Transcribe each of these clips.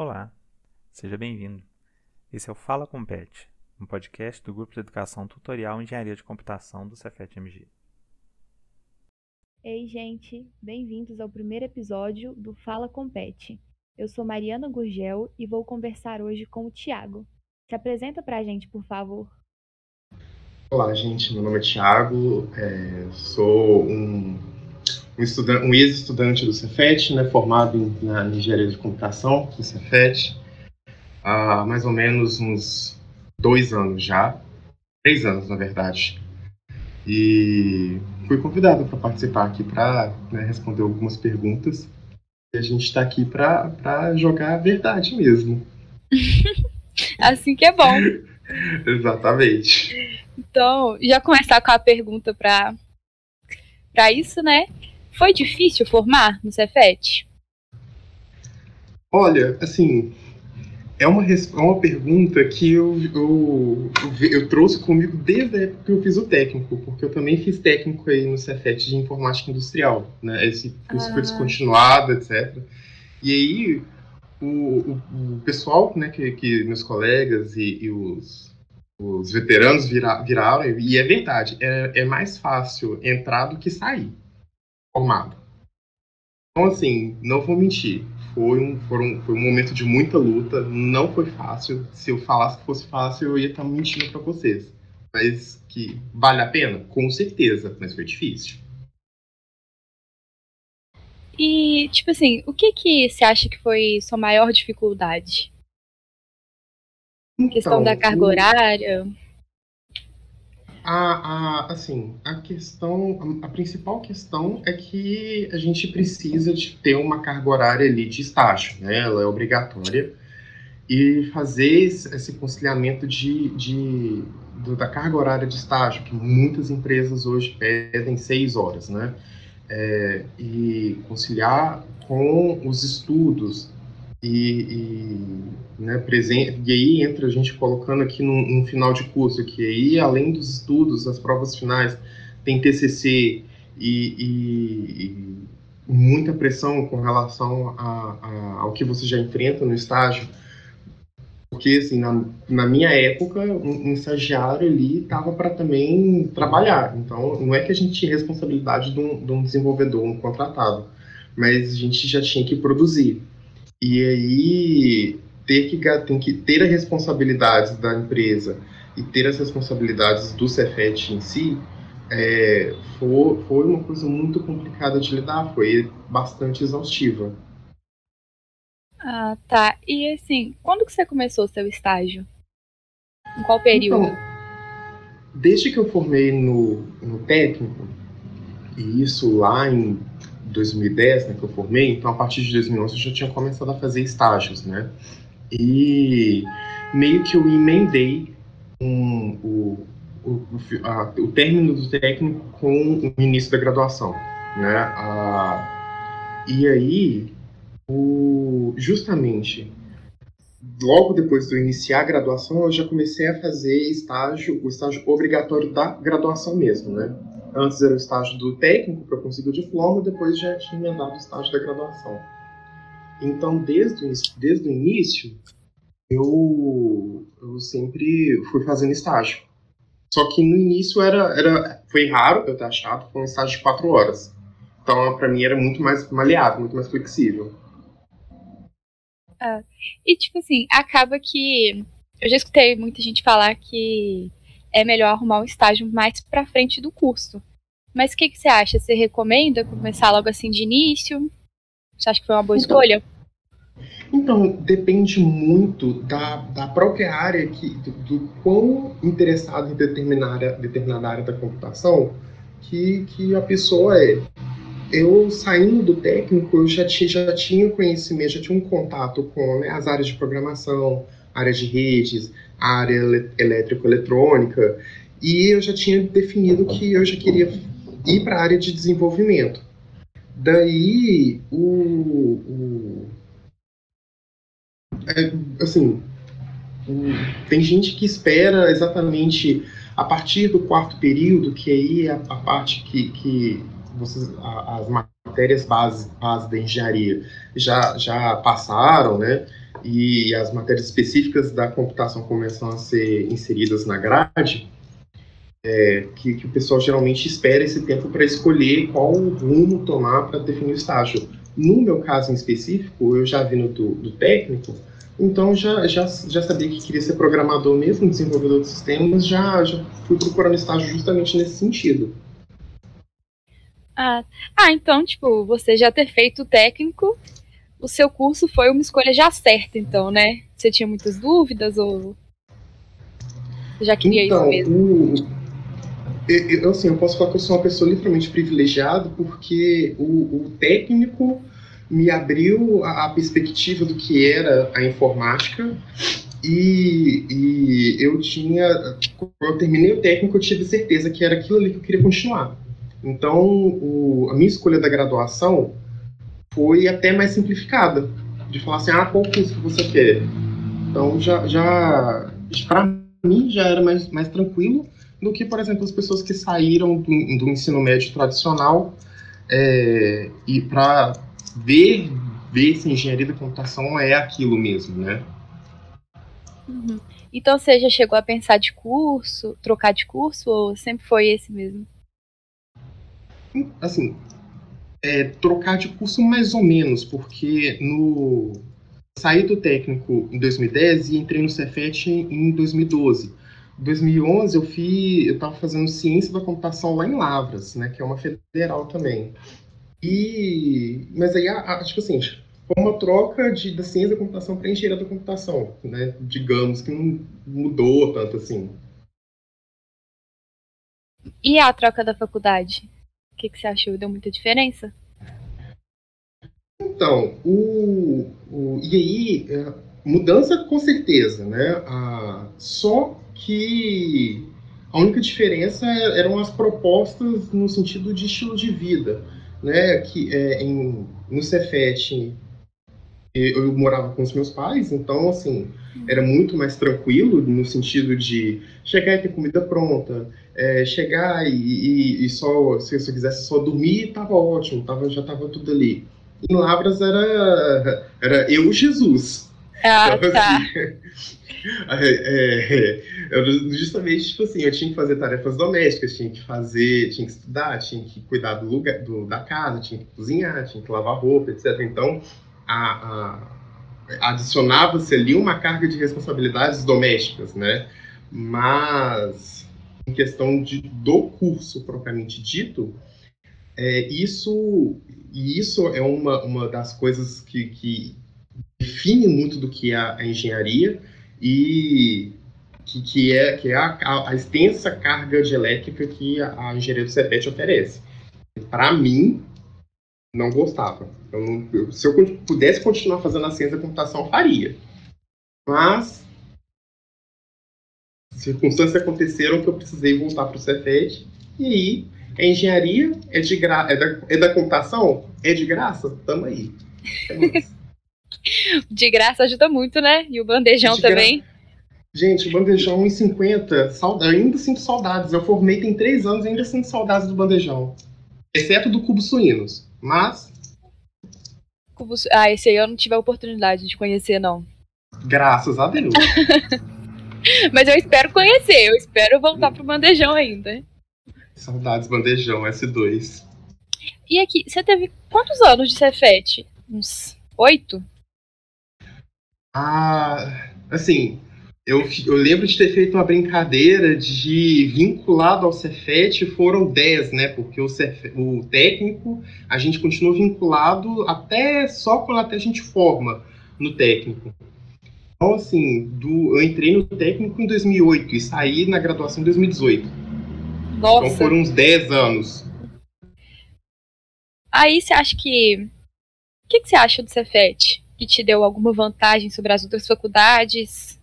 Olá, seja bem-vindo. Esse é o Fala Compete, um podcast do Grupo de Educação Tutorial Engenharia de Computação do Cefet-MG. Ei, gente, bem-vindos ao primeiro episódio do Fala Compete. Eu sou Mariana Gurgel e vou conversar hoje com o Tiago. Se apresenta pra gente, por favor. Olá, gente, meu nome é Tiago, é, sou um um, um ex-estudante do Cefet, né, formado em, na engenharia de computação do Cefet, há mais ou menos uns dois anos já, três anos na verdade. E fui convidado para participar aqui para né, responder algumas perguntas. E a gente está aqui para jogar a verdade mesmo. assim que é bom. Exatamente. Então, já começar com a pergunta para isso, né? Foi difícil formar no Cefet? Olha, assim, é uma, é uma pergunta que eu, eu, eu, trouxe comigo desde a época que eu fiz o técnico, porque eu também fiz técnico aí no Cefet de informática industrial, né? Esse curso ah. foi descontinuado, etc. E aí, o, o, o pessoal, né, que, que meus colegas e, e os, os veteranos vira, viraram, e é verdade, é, é mais fácil entrar do que sair formado. Então, assim, não vou mentir. Foi um, foram, foi um momento de muita luta, não foi fácil. Se eu falasse que fosse fácil, eu ia estar mentindo para vocês. Mas que vale a pena? Com certeza, mas foi difícil. E, tipo assim, o que que você acha que foi sua maior dificuldade? Então, questão da carga horária? A, a, assim, a questão, a, principal questão é que a gente precisa de ter uma carga horária ali de estágio, né? Ela é obrigatória. E fazer esse, conciliamento de, de, da carga horária de estágio, que muitas empresas hoje pedem seis horas, né? É, e conciliar com os estudos, e, e, né, presente, e aí entra a gente colocando aqui no final de curso, que aí além dos estudos, as provas finais, tem TCC e, e, e muita pressão com relação a, a, ao que você já enfrenta no estágio, porque assim na, na minha época um, um estagiário ali estava para também trabalhar. Então não é que a gente tinha responsabilidade de um, de um desenvolvedor um contratado mas a gente já tinha que produzir. E aí ter que, tem que ter as responsabilidades da empresa e ter as responsabilidades do Cefet em si é, foi, foi uma coisa muito complicada de lidar, foi bastante exaustiva. Ah, tá. E assim, quando que você começou o seu estágio? Em qual período? Então, desde que eu formei no, no técnico, e isso lá em 2010, né, que eu formei, então a partir de 2011 eu já tinha começado a fazer estágios, né? E meio que eu emendei um, o, o, a, o término do técnico com o início da graduação, né? E aí, o, justamente, logo depois de eu iniciar a graduação, eu já comecei a fazer estágio, o estágio obrigatório da graduação mesmo, né? Antes era o estágio do técnico para conseguir o diploma, depois já tinha emendado o estágio da graduação. Então, desde desde o início, eu, eu sempre fui fazendo estágio. Só que no início era, era foi raro eu ter achado, foi um estágio de quatro horas. Então, para mim, era muito mais maleável, muito mais flexível. Ah, e, tipo assim, acaba que. Eu já escutei muita gente falar que é melhor arrumar um estágio mais para frente do curso. Mas o que, que você acha? Você recomenda começar logo assim de início? Você acha que foi uma boa então, escolha? Então, depende muito da, da própria área, que, do, do quão interessado em determinada, determinada área da computação que, que a pessoa é. Eu, saindo do técnico, eu já tinha, já tinha conhecimento, já tinha um contato com né, as áreas de programação, áreas de redes, área elétrico-eletrônica, e eu já tinha definido que eu já queria ir para a área de desenvolvimento. Daí, o, o é, assim, o, tem gente que espera exatamente a partir do quarto período, que aí é a, a parte que, que vocês, a, as matérias base, base da engenharia já, já passaram, né? E as matérias específicas da computação começam a ser inseridas na grade, é, que, que, o pessoal geralmente espera esse tempo para escolher qual rumo tomar para definir o estágio. No meu caso em específico, eu já vi do, do técnico, então já, já, já sabia que queria ser programador mesmo, desenvolvedor de sistemas, já, já fui procurando estágio justamente nesse sentido. Ah, ah, então, tipo, você já ter feito técnico, o seu curso foi uma escolha já certa, então, né? Você tinha muitas dúvidas ou você já queria então, isso mesmo? O eu, assim, eu posso falar que eu sou uma pessoa literalmente privilegiada porque o, o técnico me abriu a, a, perspectiva do que era a informática e, e eu tinha, quando eu terminei o técnico, eu tive certeza que era aquilo ali que eu queria continuar. Então, o, a minha escolha da graduação foi até mais simplificada, de falar assim, ah, qual curso que você quer? Então, já, já para mim, já era mais, mais tranquilo, do que, por exemplo, as pessoas que saíram do, do ensino médio tradicional é, e para ver, ver se engenharia da computação é aquilo mesmo, né? Uhum. Então você já chegou a pensar de curso, trocar de curso, ou sempre foi esse mesmo? Assim, é, trocar de curso mais ou menos, porque no saí do técnico em 2010 e entrei no Cefet em 2012. 2011 eu fui, eu estava fazendo ciência da computação lá em Lavras, né, que é uma federal também. E, mas aí, a, a, tipo assim, foi uma troca de, da ciência da computação para engenharia da computação, né, digamos que não mudou tanto assim. E a troca da faculdade? O que, que você achou? Deu muita diferença? Então, o, o e aí, é, mudança com certeza, né? A, só que a única diferença eram as propostas no sentido de estilo de vida, né? Que é, em, no Cefet eu morava com os meus pais, então assim era muito mais tranquilo no sentido de chegar e ter comida pronta, é, chegar e, e, e, só se eu quisesse só dormir estava ótimo, tava, já estava tudo ali. Em Lavras era era eu Jesus. Ah, então, tá. Assim, É, é, justamente, tipo assim, eu tinha que fazer tarefas domésticas, tinha que fazer, tinha que estudar, tinha que cuidar do lugar, do, da casa, tinha que cozinhar, tinha que lavar roupa, etc. Então, adicionava-se ali uma carga de responsabilidades domésticas, né? Mas, em questão de, do curso propriamente dito, é, isso, e isso é uma, uma das coisas que, que define muito do que é a engenharia, e que, que é, que é a, a, extensa carga de elétrica que a, a engenharia do CEPET oferece. Para mim, não gostava. Eu não, eu, se eu pudesse continuar fazendo a ciência da computação, faria. Mas circunstâncias aconteceram que eu precisei voltar para o Cefet e aí é engenharia, é de gra é, da, é da computação, é de graça, tamo aí. É de graça ajuda muito, né? E o bandejão de também. Gra... Gente, o bandejão em 50, saud... ainda sinto saudades. Eu formei tem três anos e ainda sinto saudades do bandejão. Exceto do Cubo Suínos. Mas. Cubo... Ah, esse aí eu não tive a oportunidade de conhecer, não. Graças a Deus. Mas eu espero conhecer, eu espero voltar pro bandejão ainda. Saudades bandejão, S2. E aqui, você teve quantos anos de Cefet? Uns oito? Ah, assim, eu, eu lembro de ter feito uma brincadeira de vinculado ao Cefet foram 10, né? Porque o, Cef, o técnico a gente continua vinculado até só quando até a gente forma no técnico. Então, assim, do, eu entrei no técnico em 2008 e saí na graduação em 2018. Nossa. Então foram uns 10 anos. Aí você acha que. O que, que você acha do Cefet? Que te deu alguma vantagem sobre as outras faculdades?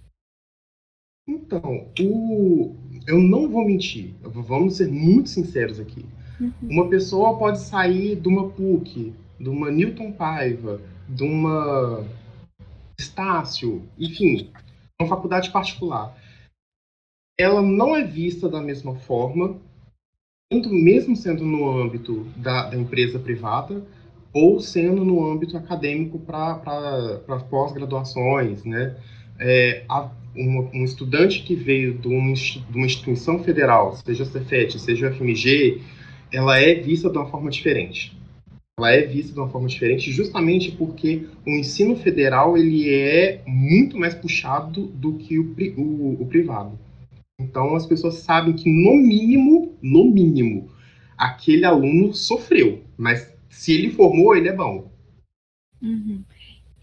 Então, o... eu não vou mentir, vamos ser muito sinceros aqui. Uhum. Uma pessoa pode sair de uma PUC, de uma Newton Paiva, de uma Estácio, enfim, uma faculdade particular. Ela não é vista da mesma forma, mesmo sendo no âmbito da, da empresa privada, ou sendo no âmbito acadêmico para pós-graduações, né? É, a, um, um, estudante que veio de uma, de uma instituição federal, seja a Cefet, seja o FMG, ela é vista de uma forma diferente. Ela é vista de uma forma diferente justamente porque o ensino federal ele é muito mais puxado do que o, o, o privado. Então as pessoas sabem que no mínimo, no mínimo, aquele aluno sofreu, mas se ele formou, ele é bom. Uhum.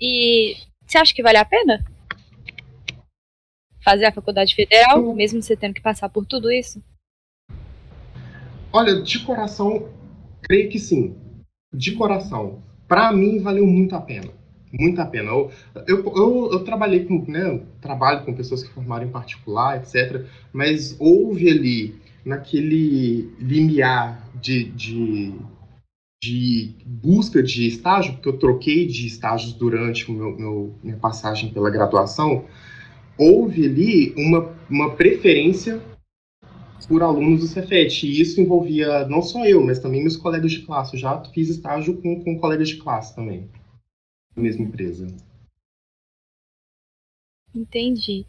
E você acha que vale a pena? Fazer a faculdade federal, uhum. mesmo você tendo que passar por tudo isso? Olha, de coração, creio que sim. De coração. Para mim, valeu muito a pena. Muito a pena. Eu, eu, eu, eu trabalhei com, né, trabalho com pessoas que formaram em particular, etc. Mas houve ali, naquele limiar de, de, de busca de estágio, porque eu troquei de estágios durante o meu, meu, minha passagem pela graduação, houve ali uma, uma preferência por alunos do Cefet. E isso envolvia não só eu, mas também meus colegas de classe. Eu já fiz estágio com, com colegas de classe também, na mesma empresa. Entendi.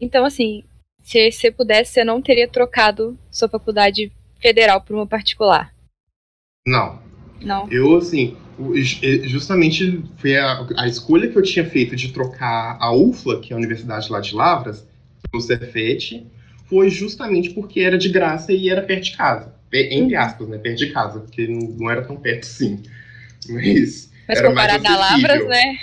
Então, assim, se você pudesse, você não teria trocado sua faculdade federal por uma particular? Não. Não. Eu, assim, justamente foi a, a escolha que eu tinha feito de trocar a UFLA, que é a Universidade lá de Lavras, pelo Cefet, foi justamente porque era de graça e era perto de casa. Entre uhum. aspas, né? Perto de casa, porque não, não era tão perto assim. Mas. Mas comparado a Lavras, né?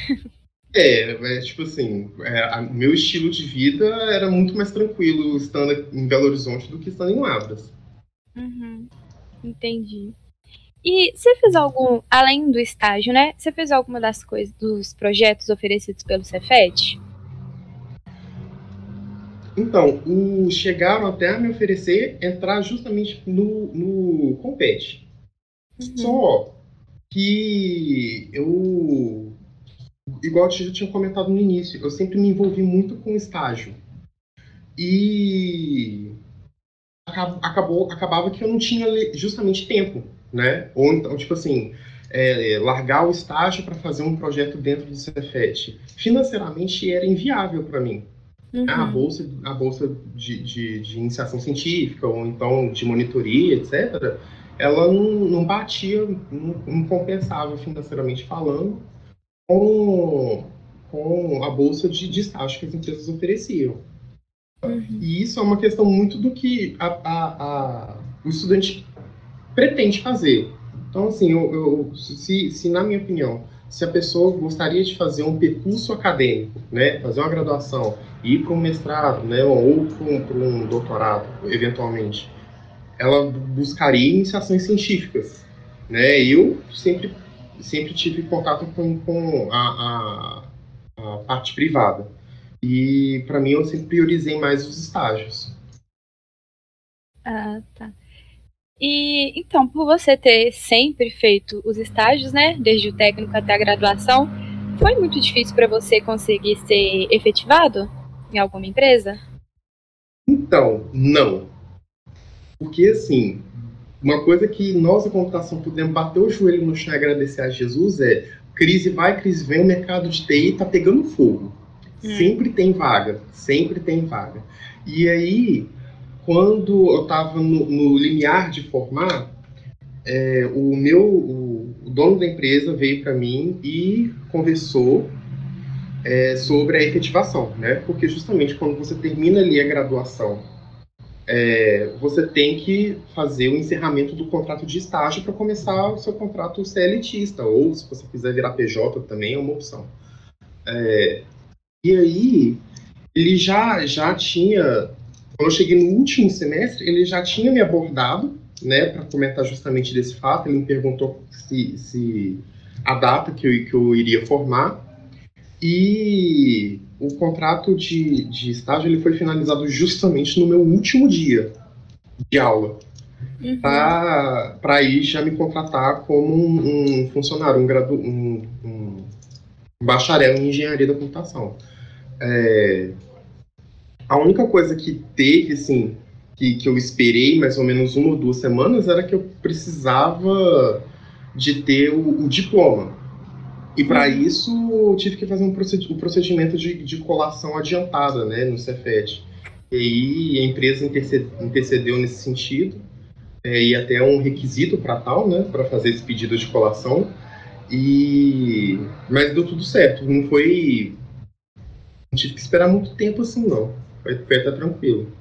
É, é, tipo assim, é, meu estilo de vida era muito mais tranquilo estando em Belo Horizonte do que estando em Lavras. Uhum. Entendi. E você fez algum, além do estágio, né? Você fez alguma das coisas, dos projetos oferecidos pelo Cefet? Então, o, chegaram até a me oferecer entrar justamente no, no Compete. Uhum. Só que eu, igual eu já tinha comentado no início, eu sempre me envolvi muito com estágio. E acabou, acabava que eu não tinha justamente tempo, né? Ou então, tipo assim, é, largar o estágio para fazer um projeto dentro do Cefet. Financeiramente era inviável para mim. Uhum. A bolsa, a bolsa de, de, de, iniciação científica, ou então de monitoria, etc., ela não, não batia, não, não compensava financeiramente falando com, com a bolsa de, de estágio que as empresas ofereciam. Uhum. E isso é uma questão muito do que a, a, a, o estudante pretende fazer. Então, assim, eu, eu, se, se, na minha opinião, se a pessoa gostaria de fazer um percurso acadêmico, né, fazer uma graduação, ir para um mestrado, né, ou para um, doutorado, eventualmente, ela buscaria iniciações científicas, né? Eu sempre sempre tive contato com, com a, a, a parte privada e para mim eu sempre priorizei mais os estágios. Ah, tá. E então, por você ter sempre feito os estágios, né, desde o técnico até a graduação, foi muito difícil para você conseguir ser efetivado em alguma empresa? Então, não. Porque assim, uma coisa que nós a computação podemos bater o joelho no chão e agradecer a Jesus é crise vai, crise vem, o mercado de TI tá pegando fogo. Hum. Sempre tem vaga, sempre tem vaga. E aí, quando eu estava no, no, limiar de formar, é, o meu o, o, dono da empresa veio para mim e conversou é, sobre a efetivação, né? Porque justamente quando você termina ali a graduação, é, você tem que fazer o encerramento do contrato de estágio para começar o seu contrato CLTista, ou se você quiser virar PJ também é uma opção. É, e aí, ele já, já tinha quando eu cheguei no último semestre, ele já tinha me abordado, né, para comentar justamente desse fato. Ele me perguntou se, se a data que eu, que eu iria formar. E o contrato de, de estágio ele foi finalizado justamente no meu último dia de aula. Uhum. Para aí já me contratar como um, um funcionário, um, gradu, um, um, bacharel em engenharia da computação. É, a única coisa que teve, assim, que, que eu esperei mais ou menos uma ou duas semanas era que eu precisava de ter o, o diploma. E para uhum. isso tive que fazer um procedimento de, de colação adiantada né, no Cefet. E aí a empresa intercedeu nesse sentido, é, e até um requisito para tal, né, para fazer esse pedido de colação. E mas deu tudo certo, não foi não tive que esperar muito tempo assim não. Foi, foi até tranquilo.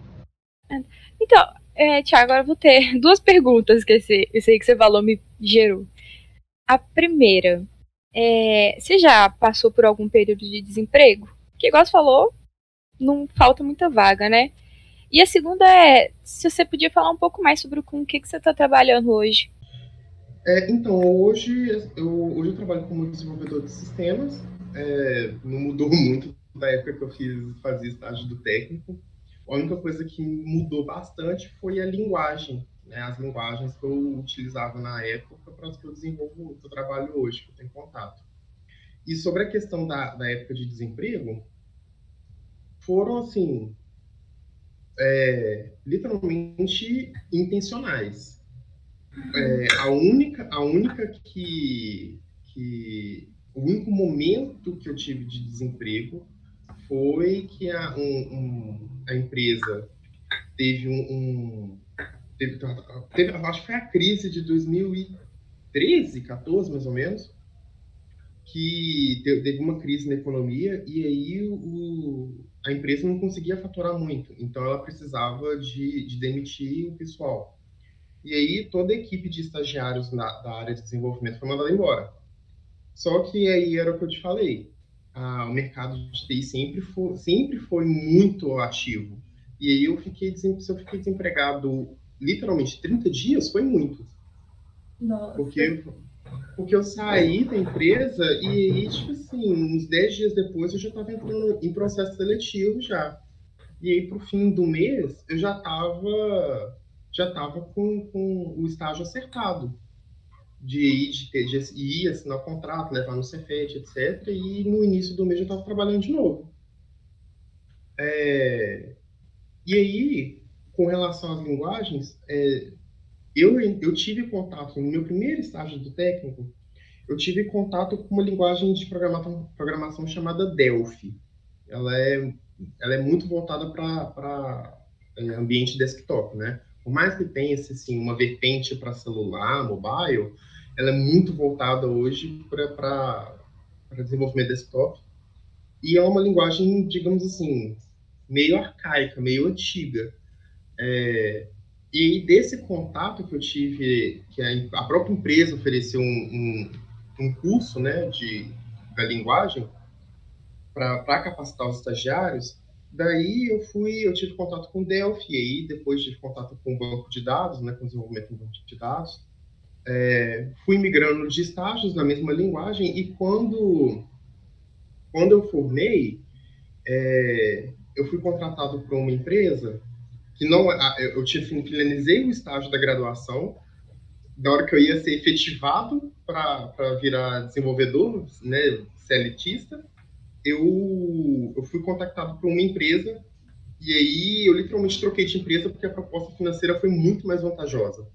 Então, é, Tiago, agora eu vou ter duas perguntas que esse, esse aí que você falou me gerou. A primeira, é, você já passou por algum período de desemprego? Que igual você falou, não falta muita vaga, né? E a segunda é se você podia falar um pouco mais sobre com o que, que você está trabalhando hoje. É, então, hoje eu, hoje eu trabalho como desenvolvedor de sistemas. É, não mudou muito da época que eu fiz fazer estágio do técnico. A única coisa que mudou bastante foi a linguagem, né, as linguagens que eu utilizava na época para as que eu desenvolvo, que eu trabalho hoje, que eu tenho contato. E sobre a questão da, da época de desemprego, foram assim, é, literalmente intencionais. É, a única, a única que, que, o único momento que eu tive de desemprego foi que a, um, um, a empresa teve um, teve, teve, acho que foi a crise de 2013, 14 mais ou menos, que teve uma crise na economia e aí o, a empresa não conseguia faturar muito, então ela precisava de, de demitir o pessoal. E aí toda a equipe de estagiários na, da área de desenvolvimento foi mandada embora. Só que aí era o que eu te falei, ah, o mercado de TI sempre foi, sempre foi muito ativo. E aí eu fiquei, se eu fiquei desempregado literalmente 30 dias, foi muito. Nossa. Porque, porque eu saí da empresa e aí, tipo assim, uns 10 dias depois eu já estava entrando em processo seletivo já. E aí, pro fim do mês, eu já estava já tava com, com o estágio acertado de ir, de, ter, de ir assinar o contrato, levar no Cefet, etc. E no início do mês eu estava trabalhando de novo. É... E aí, com relação às linguagens, é... eu, eu tive contato, no meu primeiro estágio do técnico, eu tive contato com uma linguagem de programação, programação chamada Delphi. Ela é, ela é muito voltada para é, ambiente desktop, né? Por mais que tenha assim, uma vertente para celular, mobile, ela é muito voltada hoje para desenvolvimento desktop. E é uma linguagem, digamos assim, meio arcaica, meio antiga. É, e desse contato que eu tive, que a, a própria empresa ofereceu um, um, um, curso né, de, da linguagem para capacitar os estagiários, daí eu fui, eu tive contato com Delphi, e aí depois tive contato com o banco de dados, né, com o desenvolvimento do banco de dados, é, fui migrando de estágios na mesma linguagem e quando, quando eu formei, é, eu fui contratado por uma empresa que não, eu tinha finalizei o estágio da graduação, da hora que eu ia ser efetivado para virar desenvolvedor, né, CLTista, eu, eu fui contactado por uma empresa e aí eu literalmente troquei de empresa porque a proposta financeira foi muito mais vantajosa.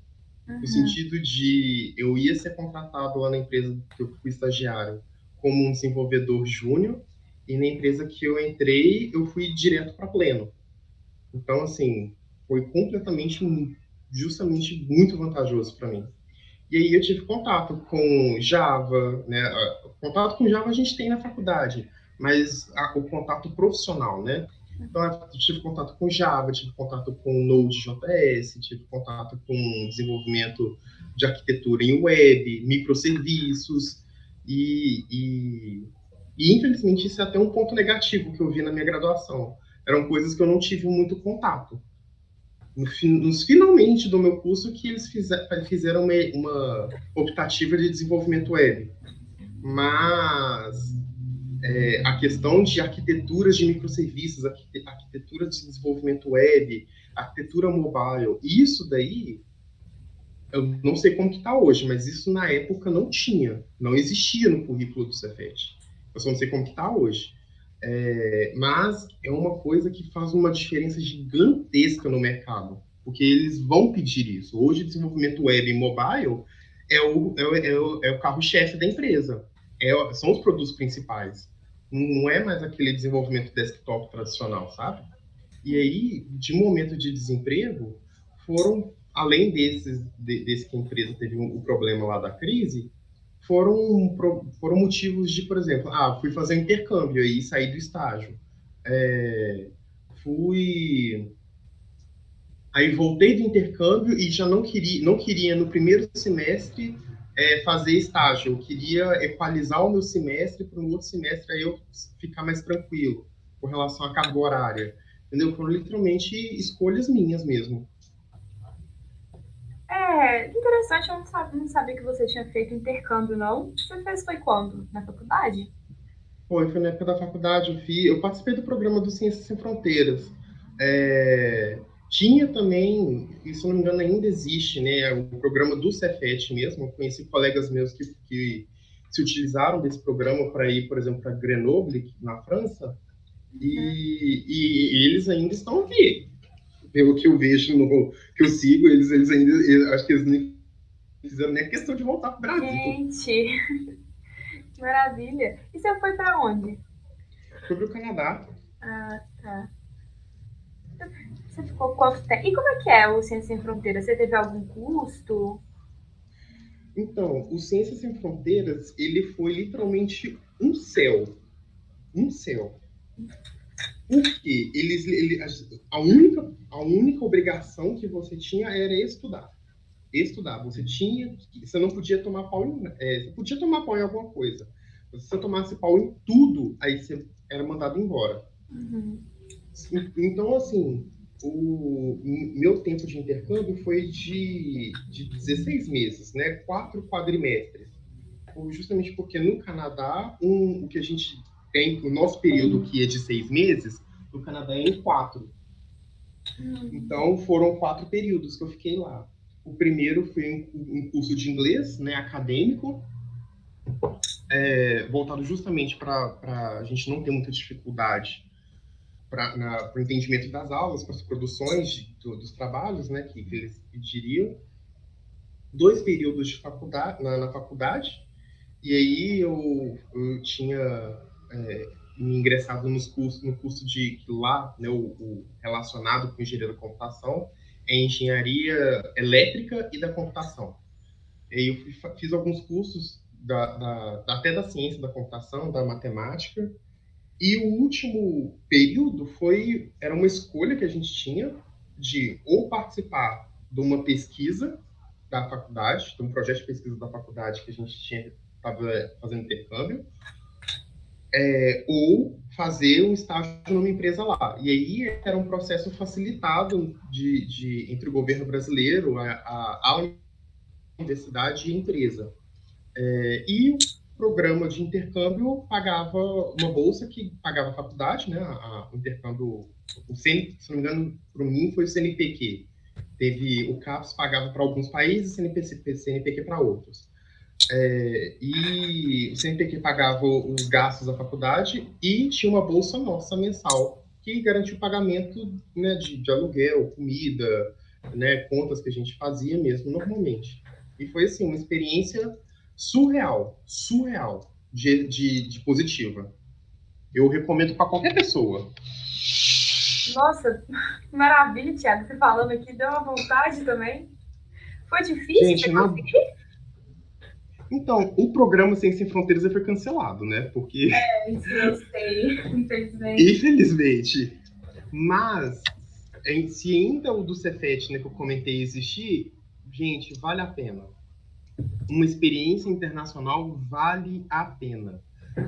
Uhum. No sentido de eu ia ser contratado lá na empresa que eu fui estagiário como um desenvolvedor júnior e na empresa que eu entrei eu fui direto para pleno. Então assim foi completamente justamente muito vantajoso para mim. E aí eu tive contato com Java, né? Contato com Java a gente tem na faculdade, mas a, o contato profissional, né? Então, eu tive contato com Java, tive contato com Node.js, tive contato com desenvolvimento de arquitetura em web, microserviços, e, e, e, infelizmente isso é até um ponto negativo que eu vi na minha graduação. Eram coisas que eu não tive muito contato. No, nos finalmente do meu curso que eles fizer, fizeram uma, uma optativa de desenvolvimento web. Mas é, a questão de arquiteturas de microserviços, arquitetura de desenvolvimento web, arquitetura mobile, isso daí, eu não sei como que está hoje, mas isso na época não tinha, não existia no currículo do Cefet. Eu só não sei como que está hoje. É, mas é uma coisa que faz uma diferença gigantesca no mercado, porque eles vão pedir isso. Hoje, desenvolvimento web e mobile é o, é o, é o, é o carro-chefe da empresa. É, são os produtos principais. Não é mais aquele desenvolvimento desktop tradicional, sabe? E aí, de momento de desemprego, foram, além desses, de, desse que a empresa teve um, o problema lá da crise, foram, foram motivos de, por exemplo, ah, fui fazer intercâmbio aí, saí do estágio. É, fui Aí voltei do intercâmbio e já não queria, não queria no primeiro semestre é, fazer estágio. Eu queria equalizar o meu semestre para um outro semestre aí eu ficar mais tranquilo com relação à carga horária. Entendeu? Foram literalmente escolhas minhas mesmo. É, interessante, eu não sabia, não sabia que você tinha feito intercâmbio, não. Você fez foi quando? Na faculdade? Foi, foi na época da faculdade. Eu, fiz, eu participei do programa do Ciências Sem Fronteiras. É, tinha também, e se não me engano ainda existe, né, o programa do Cefet mesmo. Eu conheci colegas meus que, que se utilizaram desse programa para ir, por exemplo, para Grenoble, na França, e, uhum. e, eles ainda estão aqui. Pelo que eu vejo, no, que eu sigo, eles, eles ainda, eu, acho que eles nem fizeram nem questão de voltar para o Brasil. Gente, maravilha. E você foi para onde? Fui para o Canadá. Ah, tá. Você ficou quanto tempo? E como é que é o Ciências Sem Fronteiras? Você teve algum custo? Então, o Ciências Sem Fronteiras, ele foi literalmente um céu. Um céu. Porque eles, ele, a, única, a única obrigação que você tinha era estudar. Estudar. Você tinha. Você não podia tomar pau em. É, você podia tomar pau em alguma coisa. Se você tomasse pau em tudo, aí você era mandado embora. Uhum. Então, assim, o meu tempo de intercâmbio foi de, de 16 meses, né? Quatro quadrimestres. Justamente porque no Canadá, um, o que a gente tem, o nosso período que é de seis meses, no Canadá é em quatro. Hum. Então, foram quatro períodos que eu fiquei lá. O primeiro foi um, um curso de inglês, né, acadêmico, é, voltado justamente para a gente não ter muita dificuldade para o entendimento das aulas, para as produções do, dos trabalhos né, que, que, eles pediriam. Dois períodos de faculdade, na, na faculdade, e aí eu, eu tinha é, me ingressado nos cursos, no curso de lá, né, o, o relacionado com engenharia da computação, é engenharia elétrica e da computação. E eu fiz alguns cursos da, da, até da ciência da computação, da matemática, e o último período foi era uma escolha que a gente tinha de ou participar de uma pesquisa da faculdade, de um projeto de pesquisa da faculdade que a gente tinha estava fazendo intercâmbio, é, ou fazer um estágio numa empresa lá. E aí era um processo facilitado de, de entre o governo brasileiro, a, a, a universidade e a empresa. É, e programa de intercâmbio pagava uma bolsa que pagava a faculdade, né? A, o intercâmbio, o CN, se não me engano, para mim foi o CNPq. Teve o CAPES pagava para alguns países, o CNPq, CNPq para outros. É, e o CNPq pagava os gastos da faculdade e tinha uma bolsa nossa mensal que garantia o pagamento né, de, de aluguel, comida, né, contas que a gente fazia mesmo normalmente. E foi assim uma experiência surreal, surreal de, de, de positiva. Eu recomendo para qualquer pessoa. Nossa, que maravilha, Thiago. Você falando aqui deu uma vontade também. Foi difícil Gente, não... Então, o programa Sem Sem Fronteiras foi cancelado, né? Porque. É, isso eu sei, infelizmente. Infelizmente. Mas, se ainda o do Cefet, né, que eu comentei existir, gente, vale a pena uma experiência internacional vale a pena,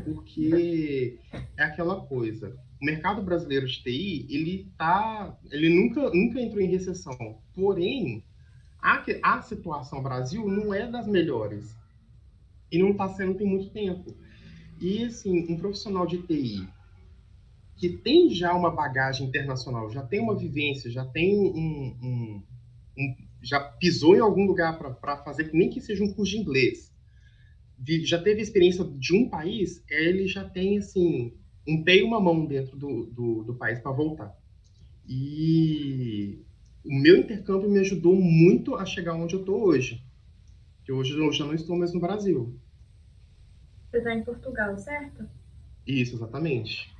porque é aquela coisa. O mercado brasileiro de TI, ele tá, ele nunca, nunca entrou em recessão. Porém, a, a situação Brasil não é das melhores e não está sendo tem muito tempo. E assim, um profissional de TI que tem já uma bagagem internacional, já tem uma vivência, já tem um, um, um já pisou em algum lugar para fazer, nem que seja um curso de inglês, já teve experiência de um país, ele já tem, assim, um pé e uma mão dentro do, do, do país para voltar. E o meu intercâmbio me ajudou muito a chegar onde eu estou hoje. que hoje eu já não estou mais no Brasil. Você está em Portugal, certo? Isso, exatamente.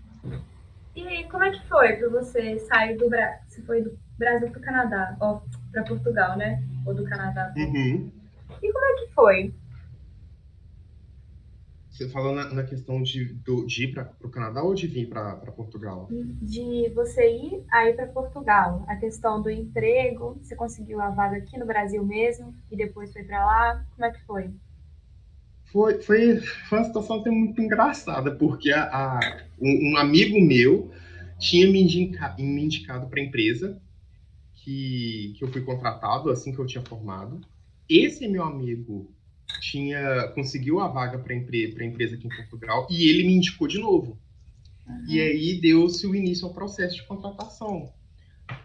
E como é que foi para você sair do Brasil? Você foi do Brasil para o Canadá, para Portugal, né? Ou do Canadá. Uhum. E como é que foi? Você falou na, na questão de, do, de ir para o Canadá ou de vir para Portugal? De você ir aí para Portugal. A questão do emprego, você conseguiu a vaga aqui no Brasil mesmo e depois foi para lá. Como é que foi? Foi, foi, foi uma situação até muito engraçada, porque a, a um, um, amigo meu tinha me, indica, me indicado para a empresa que, que eu fui contratado assim que eu tinha formado. Esse meu amigo tinha conseguiu a vaga para empre, a empresa aqui em Portugal e ele me indicou de novo. Uhum. E aí deu-se o início ao processo de contratação.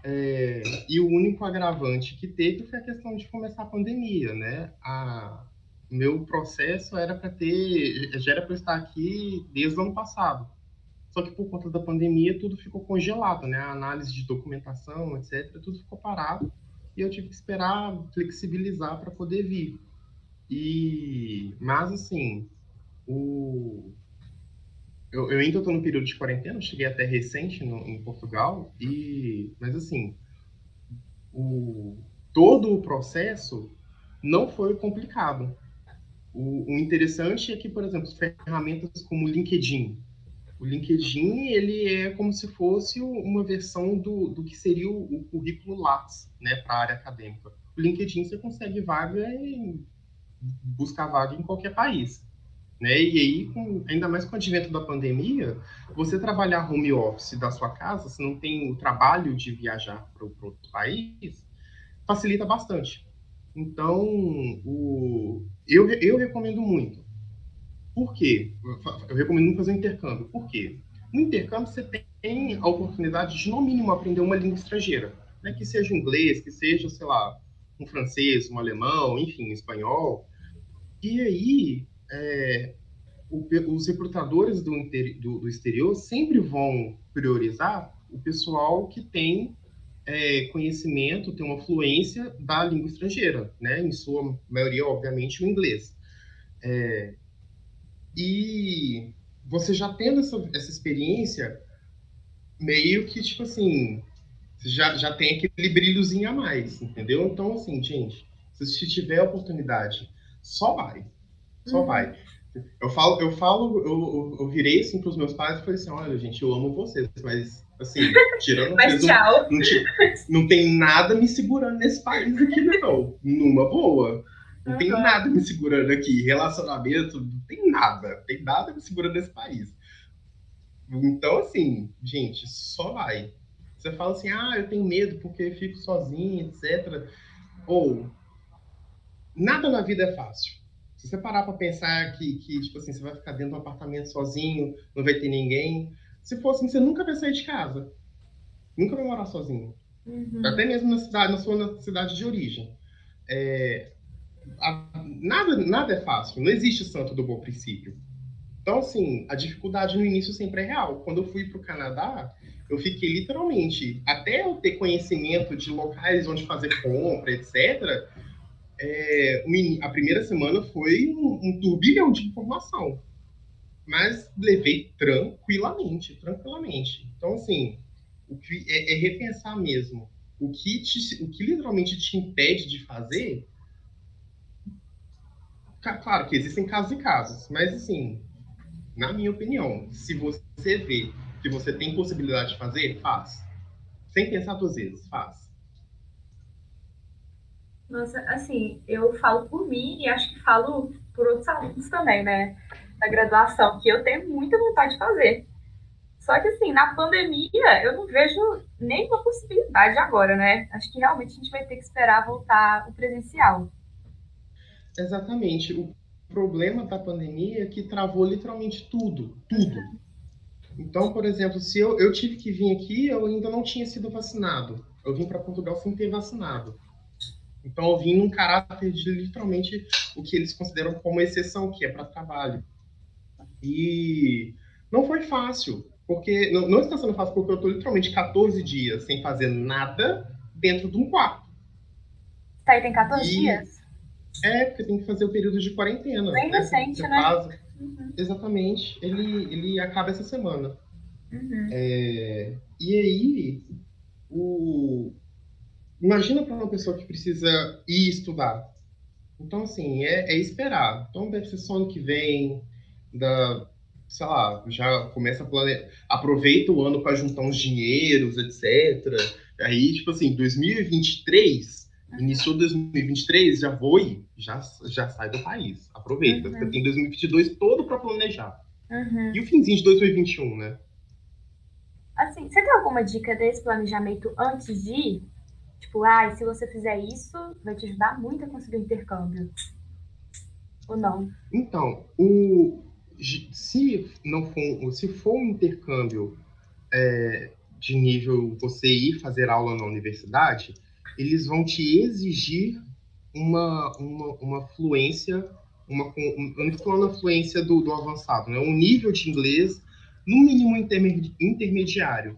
É, e o único agravante que teve foi a questão de começar a pandemia, né? A, meu processo era para ter, já era para estar aqui desde o ano passado. Só que por conta da pandemia tudo ficou congelado, né? A análise de documentação, etc, tudo ficou parado e eu tive que esperar flexibilizar para poder vir. E, mas assim, o, eu, eu ainda estou no período de quarentena, cheguei até recente no, em Portugal, e, mas assim, o, todo o processo não foi complicado. O, o interessante é que, por exemplo, ferramentas como o LinkedIn, o LinkedIn ele é como se fosse uma versão do, do que seria o, o currículo Lattes, né, para a área acadêmica. O LinkedIn você consegue vaga em buscar vaga em qualquer país. Né? E aí, com, ainda mais com o advento da pandemia, você trabalhar home office da sua casa, se não tem o trabalho de viajar para outro país, facilita bastante. Então, o, eu, eu recomendo muito. Por quê? Eu recomendo muito fazer intercâmbio. Por quê? No intercâmbio, você tem a oportunidade de, no mínimo, aprender uma língua estrangeira. Né? Que seja inglês, que seja, sei lá, um francês, um alemão, enfim, espanhol. E aí, é, o, os recrutadores do, do, do, exterior sempre vão priorizar o pessoal que tem é, conhecimento, tem uma fluência da língua estrangeira, né? Em sua maioria, obviamente, o inglês. É, e você já tendo essa, essa experiência, meio que, tipo assim, já, já tem aquele brilhozinho a mais, entendeu? Então, assim, gente, se tiver a oportunidade só vai. Só uhum. vai. Eu falo, eu falo, eu, eu virei assim pros meus pais e falei assim, olha, gente, eu amo vocês, mas assim, tirando mas vocês, tchau. Não, não, tem nada me segurando nesse país aqui, não. Numa boa. Não uhum. tem nada me segurando aqui. Relacionamento, não tem nada. Tem nada me segurando nesse país. Então, assim, gente, só vai. Você fala assim, ah, eu tenho medo porque fico sozinho, etc. Ou nada na vida é fácil. Se você parar para pensar que, que, tipo assim, você vai ficar dentro de um apartamento sozinho, não vai ter ninguém. Se for assim, você nunca vai sair de casa. Nunca vai morar sozinho. Uhum. Até mesmo na cidade, na sua cidade de origem. É, a, nada, nada é fácil. Não existe santo do bom princípio. Então, assim, a dificuldade no início sempre é real. Quando eu fui para o Canadá, eu fiquei literalmente, até eu ter conhecimento de locais onde fazer compra, etc., é, a primeira semana foi um, um turbilhão de informação. Mas levei tranquilamente, tranquilamente. Então, assim, o que é, é repensar mesmo. O que, te, o que literalmente te impede de fazer. Claro que existem casos e casos, mas assim, na minha opinião, se você vê que você tem possibilidade de fazer, faz. Sem pensar duas vezes, faz. Nossa, assim, eu falo por mim e acho que falo por outros alunos também, né? Da graduação, que eu tenho muita vontade de fazer. Só que, assim, na pandemia, eu não vejo nenhuma possibilidade agora, né? Acho que realmente a gente vai ter que esperar voltar o presencial. Exatamente. O problema da pandemia é que travou literalmente tudo. Tudo. Uhum. Então, por exemplo, se eu, eu tive que vir aqui, eu ainda não tinha sido vacinado. Eu vim para Portugal sem ter vacinado. Então eu vim num caráter de literalmente o que eles consideram como exceção, que é para trabalho. E não foi fácil, porque não, não, está sendo fácil porque eu estou literalmente 14 dias sem fazer nada dentro de um quarto. Tá aí tem 14 e, dias? É, porque tem que fazer o período de quarentena. Bem né? recente, né? faz- Uhum. Exatamente. Ele, ele acaba essa semana. Uhum. É, e aí, o... imagina para uma pessoa que precisa ir estudar. Então, assim, é, é esperar. Então, deve ser só ano que vem, da, sei lá, já começa a planejar. Aproveita o ano para juntar uns dinheiros, etc. Aí, tipo assim, 2023, iniciou 2023, já vou ir, já, já sai do país. Aproveita, Uhum. porque tem 2022 todo para planejar. Uhum. E o finzinho de 2021, né? Assim, você tem alguma dica desse planejamento antes de ir? Tipo, ah, se você fizer isso, vai te ajudar muito a conseguir o intercâmbio. Ou não? Então, o, se não for, se for um intercâmbio é, de nível você ir fazer aula na universidade, eles vão te exigir uma, uma, uma fluência, uma, um, eu não estou falando a fluência do, do avançado, né? um nível de inglês, no mínimo intermedi- intermediário.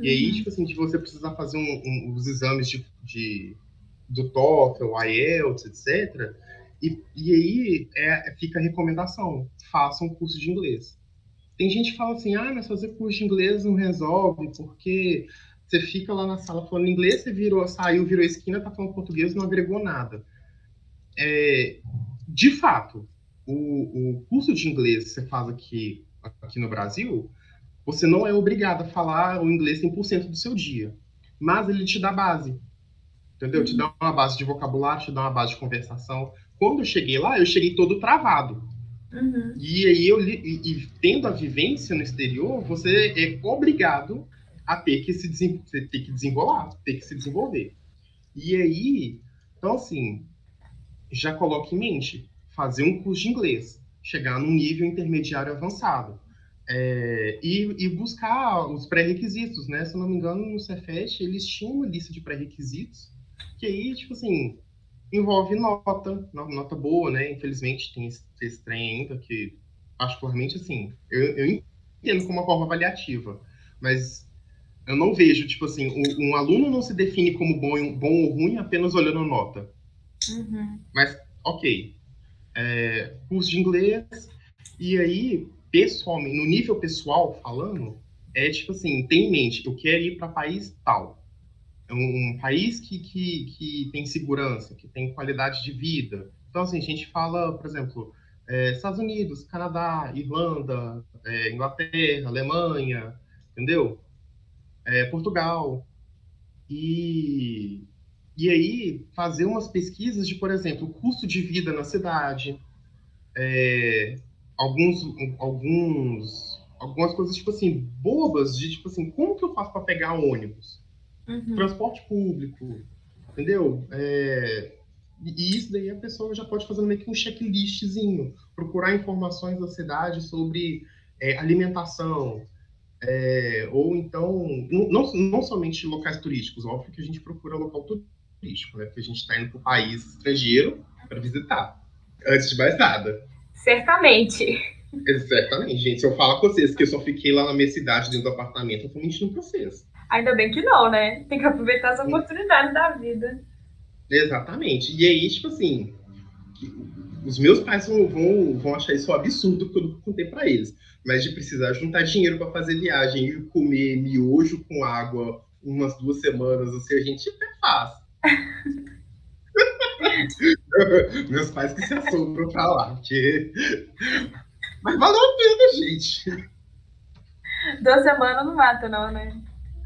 E aí, tipo assim, de você precisar fazer um- um- os exames de, de- do TOEFL, IELTS, etc., e, e aí é, fica a recomendação: faça um curso de inglês. Tem gente que fala assim: ah, mas fazer curso de inglês não resolve, porque você fica lá na sala falando inglês, você virou, saiu, virou esquina, tá falando português, não agregou nada. É, de fato, o, o curso de inglês que você faz aqui, aqui no Brasil, você não é obrigado a falar o inglês 100% do seu dia, mas ele te dá base. Entendeu? Te dá uma base de vocabulário, te dá uma base de conversação. Quando eu cheguei lá, eu cheguei todo travado. Uhum. E aí, eu, e, e tendo a vivência no exterior, você é obrigado a ter que se ter que desenrolar, ter que se desenvolver. E aí, então assim, já coloque em mente fazer um curso de inglês, chegar num nível intermediário avançado. É, e, e buscar os pré-requisitos, né? Se eu não me engano, no Cefet eles tinham uma lista de pré-requisitos que aí, tipo assim, envolve nota, no- nota boa, né? Infelizmente tem esse, esse trem ainda que, particularmente, assim, eu, eu entendo como uma forma avaliativa, mas eu não vejo, tipo assim, um, um aluno não se define como bom, bom ou ruim apenas olhando a nota. Uhum. Ok. É, curso de inglês, e aí, pessoalmente, no nível pessoal falando, é tipo assim, tem em mente, eu quero ir para país tal. É um, um país que, que, que tem segurança, que tem qualidade de vida. Então, assim, a gente fala, por exemplo, é, Estados Unidos, Canadá, Irlanda, é, Inglaterra, Alemanha, entendeu? É, Portugal. E, e aí, fazer umas pesquisas de, por exemplo, o custo de vida na cidade, é, alguns, alguns, algumas coisas, tipo assim, bobas, de, tipo assim, como que eu faço para pegar ônibus? Uhum. transporte público, entendeu? É, e isso daí a pessoa já pode fazer meio que um checklistzinho, procurar informações da cidade sobre é, alimentação, é, ou então, não, não somente locais turísticos, óbvio que a gente procura local turístico, né? Porque a gente está indo para o país estrangeiro para visitar, antes de mais nada. Certamente. Exatamente, gente. Se eu falar com vocês que eu só fiquei lá na minha cidade, dentro do apartamento, eu tô mentindo pra vocês. Ainda bem que não, né? Tem que aproveitar as oportunidades da vida. Exatamente. E aí, tipo assim, os meus pais vão, vão, vão achar isso um absurdo que eu não contei pra eles. Mas de precisar juntar dinheiro pra fazer viagem e comer miojo com água umas duas semanas, assim, a gente até faz. meus pais que se assombram pra lá, porque... Mas valeu a pena, gente. Duas semanas não mata, não, né?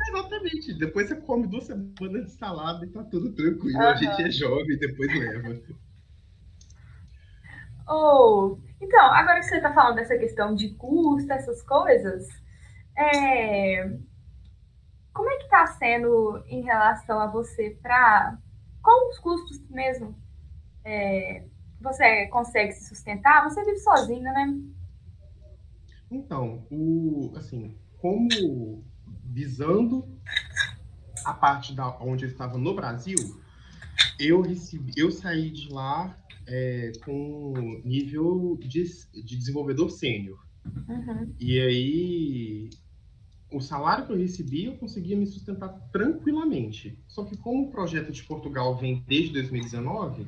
Exatamente. Depois você come duas semanas de salada e tá tudo tranquilo. Aham. A gente é jovem e depois leva. Ou, então, agora que você tá falando dessa questão de custo, essas coisas, é, como é que tá sendo em relação a você para com os custos mesmo? É, você consegue se sustentar? Você vive sozinho, né? Então, o, assim, como visando a parte da onde eu estava no Brasil, eu recebi, eu saí de lá é, com nível de, de desenvolvedor sênior. Uhum. E aí, o salário que eu recebi, eu conseguia me sustentar tranquilamente. Só que como o projeto de Portugal vem desde 2019,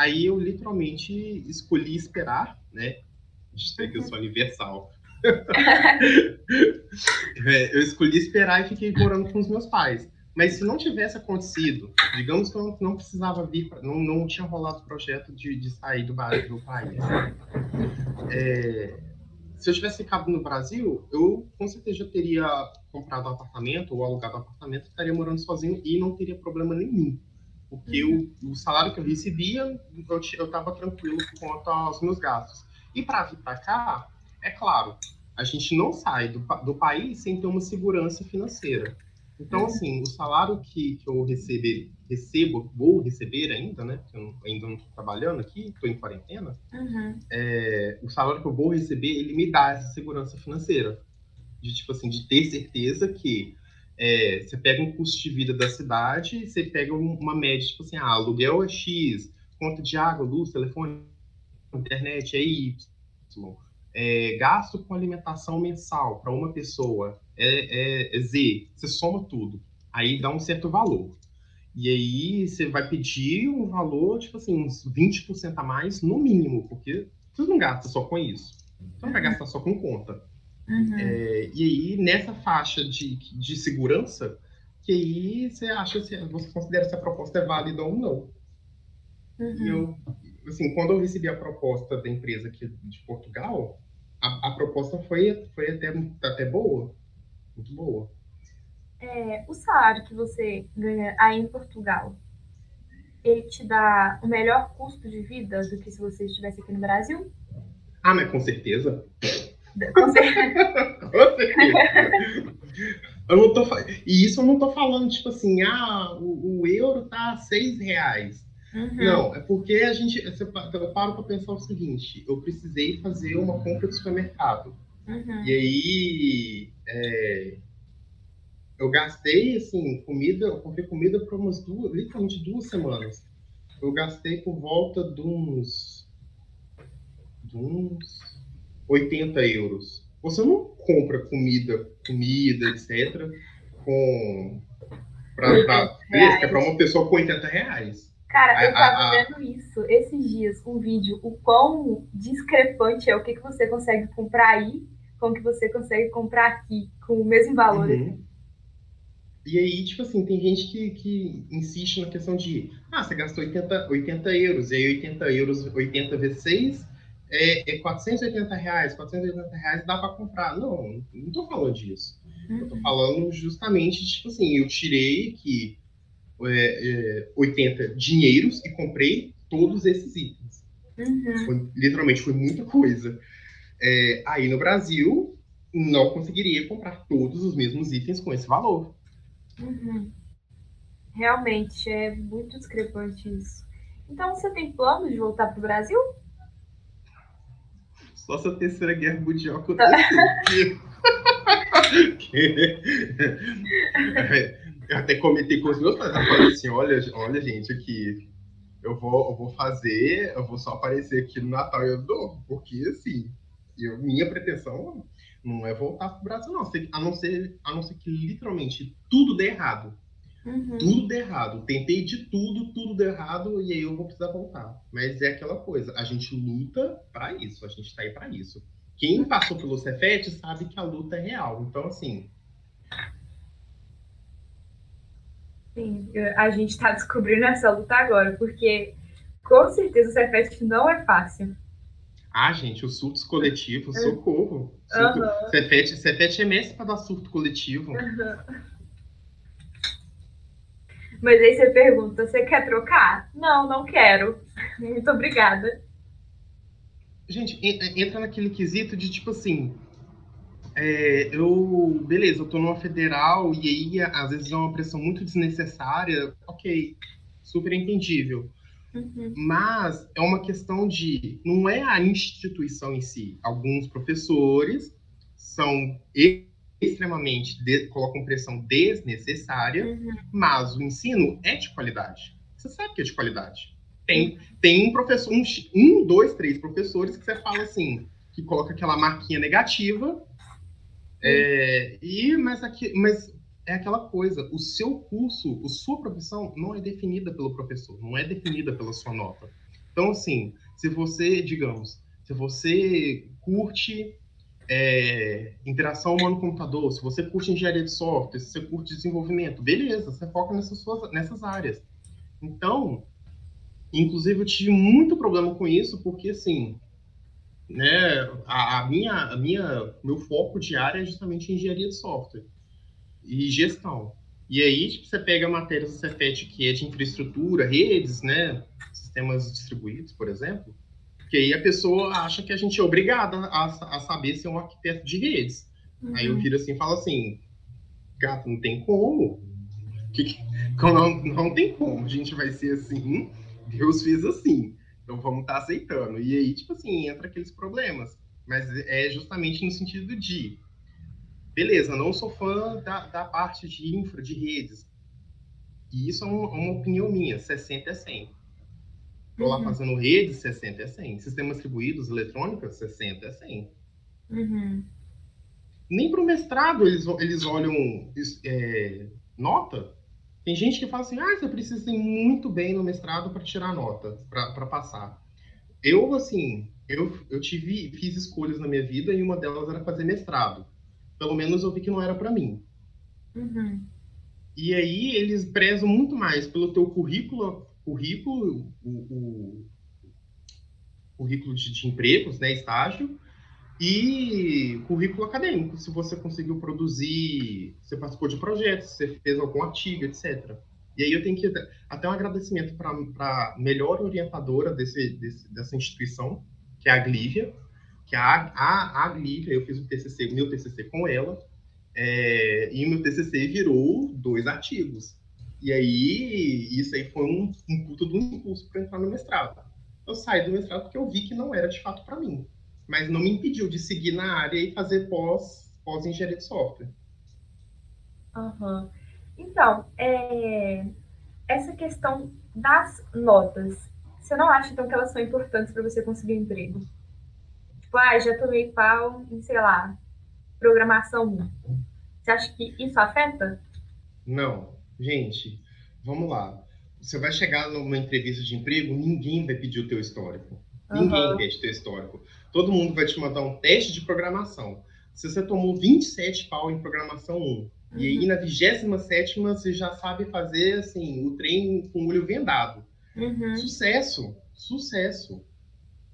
Aí eu literalmente escolhi esperar, né? Hashtag eu sou universal. é, eu escolhi esperar e fiquei morando com os meus pais. Mas se não tivesse acontecido, digamos que eu não precisava vir, não, não tinha rolado o projeto de, de sair do, do país. É, se eu tivesse ficado no Brasil, eu com certeza teria comprado um apartamento ou alugado um apartamento, estaria morando sozinho e não teria problema nenhum. Porque uhum. o, o, salário que eu recebia, eu estava tranquilo quanto aos meus gastos. E para vir para cá, é claro, a gente não sai do, do país sem ter uma segurança financeira. Então, assim, o salário que, que eu receber, recebo, vou receber ainda, né? Eu ainda não estou trabalhando aqui, estou em quarentena. Uhum. É, o salário que eu vou receber, ele me dá essa segurança financeira. De, tipo assim, de ter certeza que é, você pega um custo de vida da cidade, você pega uma média, tipo assim, ah, aluguel é X, conta de água, luz, telefone, internet é Y. É, gasto com alimentação mensal para uma pessoa é, é, Z. Você soma tudo. Aí dá um certo valor. E aí você vai pedir um valor, tipo assim, uns 20% a mais, no mínimo, porque você não gasta só com isso. Você não vai gastar só com conta. Uhum. É, e aí, nessa faixa de, de segurança, que aí você acha, se você considera se a proposta é válida ou não. Uhum. E eu, assim, quando eu recebi a proposta da empresa aqui de Portugal, a, a proposta foi, foi até, até boa muito boa. É, o salário que você ganha aí em Portugal, ele te dá o melhor custo de vida do que se você estivesse aqui no Brasil? Ah, mas com certeza. Com certeza. com certeza. Eu não tô, e isso eu não tô falando, tipo assim, ah, o, o euro tá seis reais. Uhum. Não, é porque a gente. Eu paro para pensar o seguinte: eu precisei fazer uma compra de supermercado. Uhum. E aí é, eu gastei, assim, comida, eu comprei comida por umas duas, literalmente duas semanas. Eu gastei por volta de uns, de uns 80 euros. Você não compra comida, comida, etc., com pra, pra, é para uma pessoa com 80 reais. Cara, eu tava a, vendo isso esses dias, um vídeo, o quão discrepante é o que, que você consegue comprar aí com que você consegue comprar aqui com o mesmo valor. Uhum. Assim. E aí, tipo assim, tem gente que, que insiste na questão de, ah, você gastou 80, 80 euros, e aí 80 euros, 80 vezes 6 é, é 480 reais, 480 reais dá para comprar. Não, não tô falando disso. Uhum. Eu tô uhum. falando justamente, tipo assim, eu tirei que é, é, 80 dinheiros e comprei todos esses itens. Uhum. Foi, literalmente, foi muita coisa. É, aí no Brasil, não conseguiria comprar todos os mesmos itens com esse valor. Uhum. Realmente, é muito discrepante isso. Então, você tem plano de voltar para o Brasil? Só se a terceira guerra mundial acontecer. eu até comentei com os meus pais, eu falei assim, olha, olha gente, aqui, eu vou, eu vou fazer, eu vou só aparecer aqui no Natal e Ano Novo, porque assim, eu, minha pretensão não é voltar pro Brasil, não. A não ser, a não ser que literalmente tudo dê errado. Uhum. Tudo dê errado. Tentei de tudo, tudo deu errado, e aí eu vou precisar voltar. Mas é aquela coisa, a gente luta para isso, a gente tá aí para isso. Quem passou pelo Cefet sabe que a luta é real. Então, assim. Sim, a gente está descobrindo essa luta agora, porque com certeza o Cefet não é fácil. Ah, gente, os surtos coletivos, é. socorro. Surto, uhum. Cefete, Cefete é mestre para dar surto coletivo. Uhum. Mas aí você pergunta, você quer trocar? Não, não quero. Muito obrigada. Gente, entra naquele quesito de tipo assim. É, eu, beleza, eu tô numa federal e aí às vezes é uma pressão muito desnecessária. Ok, super entendível. Uhum. Mas é uma questão de. Não é a instituição em si. Alguns professores são extremamente. De, colocam pressão desnecessária, uhum. mas o ensino é de qualidade. Você sabe que é de qualidade. Tem, tem um professor, um, um, dois, três professores que você fala assim, que coloca aquela marquinha negativa. É, e, mas, aqui, mas é aquela coisa, o seu curso, a sua profissão não é definida pelo professor, não é definida pela sua nota. Então, Então, assim, se você, digamos, se você curte é, interação humano-computador, se você curte engenharia de software, se você curte desenvolvimento, beleza, você foca nessas, suas, nessas áreas. Então, inclusive, eu tive muito problema com isso, porque, assim, né, a, a, minha, a minha, meu foco de área é justamente engenharia de software e gestão. E aí, tipo, você pega matérias do Cefet que é de infraestrutura, redes, né, sistemas distribuídos, por exemplo, que aí a pessoa acha que a gente é obrigada a, a saber ser um arquiteto de redes. Uhum. Aí eu viro assim e falo assim, gato, não tem como. Que, não, não tem como, a gente vai ser assim, Deus fez assim. Então vamos estar tá aceitando. E aí, tipo assim, entra aqueles problemas. Mas é justamente no sentido de, beleza, não sou fã da, da parte de infra, de redes. E isso é uma, uma opinião minha, 60 é 100. Estou uhum. lá fazendo redes, 60 é 100. Sistemas distribuídos, eletrônicas, 60 é 100. Uhum. Nem para o mestrado eles, eles olham é, nota. Tem gente que fala assim, ah, você precisa ir muito bem no mestrado para tirar nota, para passar. Eu, assim, eu, eu tive, fiz escolhas na minha vida e uma delas era fazer mestrado. Pelo menos eu vi que não era para mim. Uhum. E aí eles prezam muito mais pelo teu currículo, currículo, o, o currículo de, de empregos, né, estágio, e currículo acadêmico, se você conseguiu produzir, você participou de projetos, você fez algum artigo, etc. E aí eu tenho que até um agradecimento para a melhor orientadora desse, desse, dessa instituição, que é a Glívia, que a, a, a Glívia, eu fiz o TCC, meu TCC com ela, é, e o meu TCC virou dois artigos. E aí, isso aí foi um, um puto do impulso para entrar no mestrado. Eu saí do mestrado porque eu vi que não era de fato para mim mas não me impediu de seguir na área e fazer pós, pós engenharia de software. Uhum. Então, é... essa questão das notas, você não acha então que elas são importantes para você conseguir um emprego? Tipo, ah, já tomei pau em, sei lá, programação 1. Você acha que isso afeta? Não. Gente, vamos lá. Você vai chegar numa entrevista de emprego, ninguém vai pedir o teu histórico. Uhum. Ninguém pede teu histórico todo mundo vai te mandar um teste de programação. Se você tomou 27 pau em programação 1, uhum. e aí uhum. na 27 você já sabe fazer assim, o trem com o olho vendado. Uhum. Sucesso, sucesso.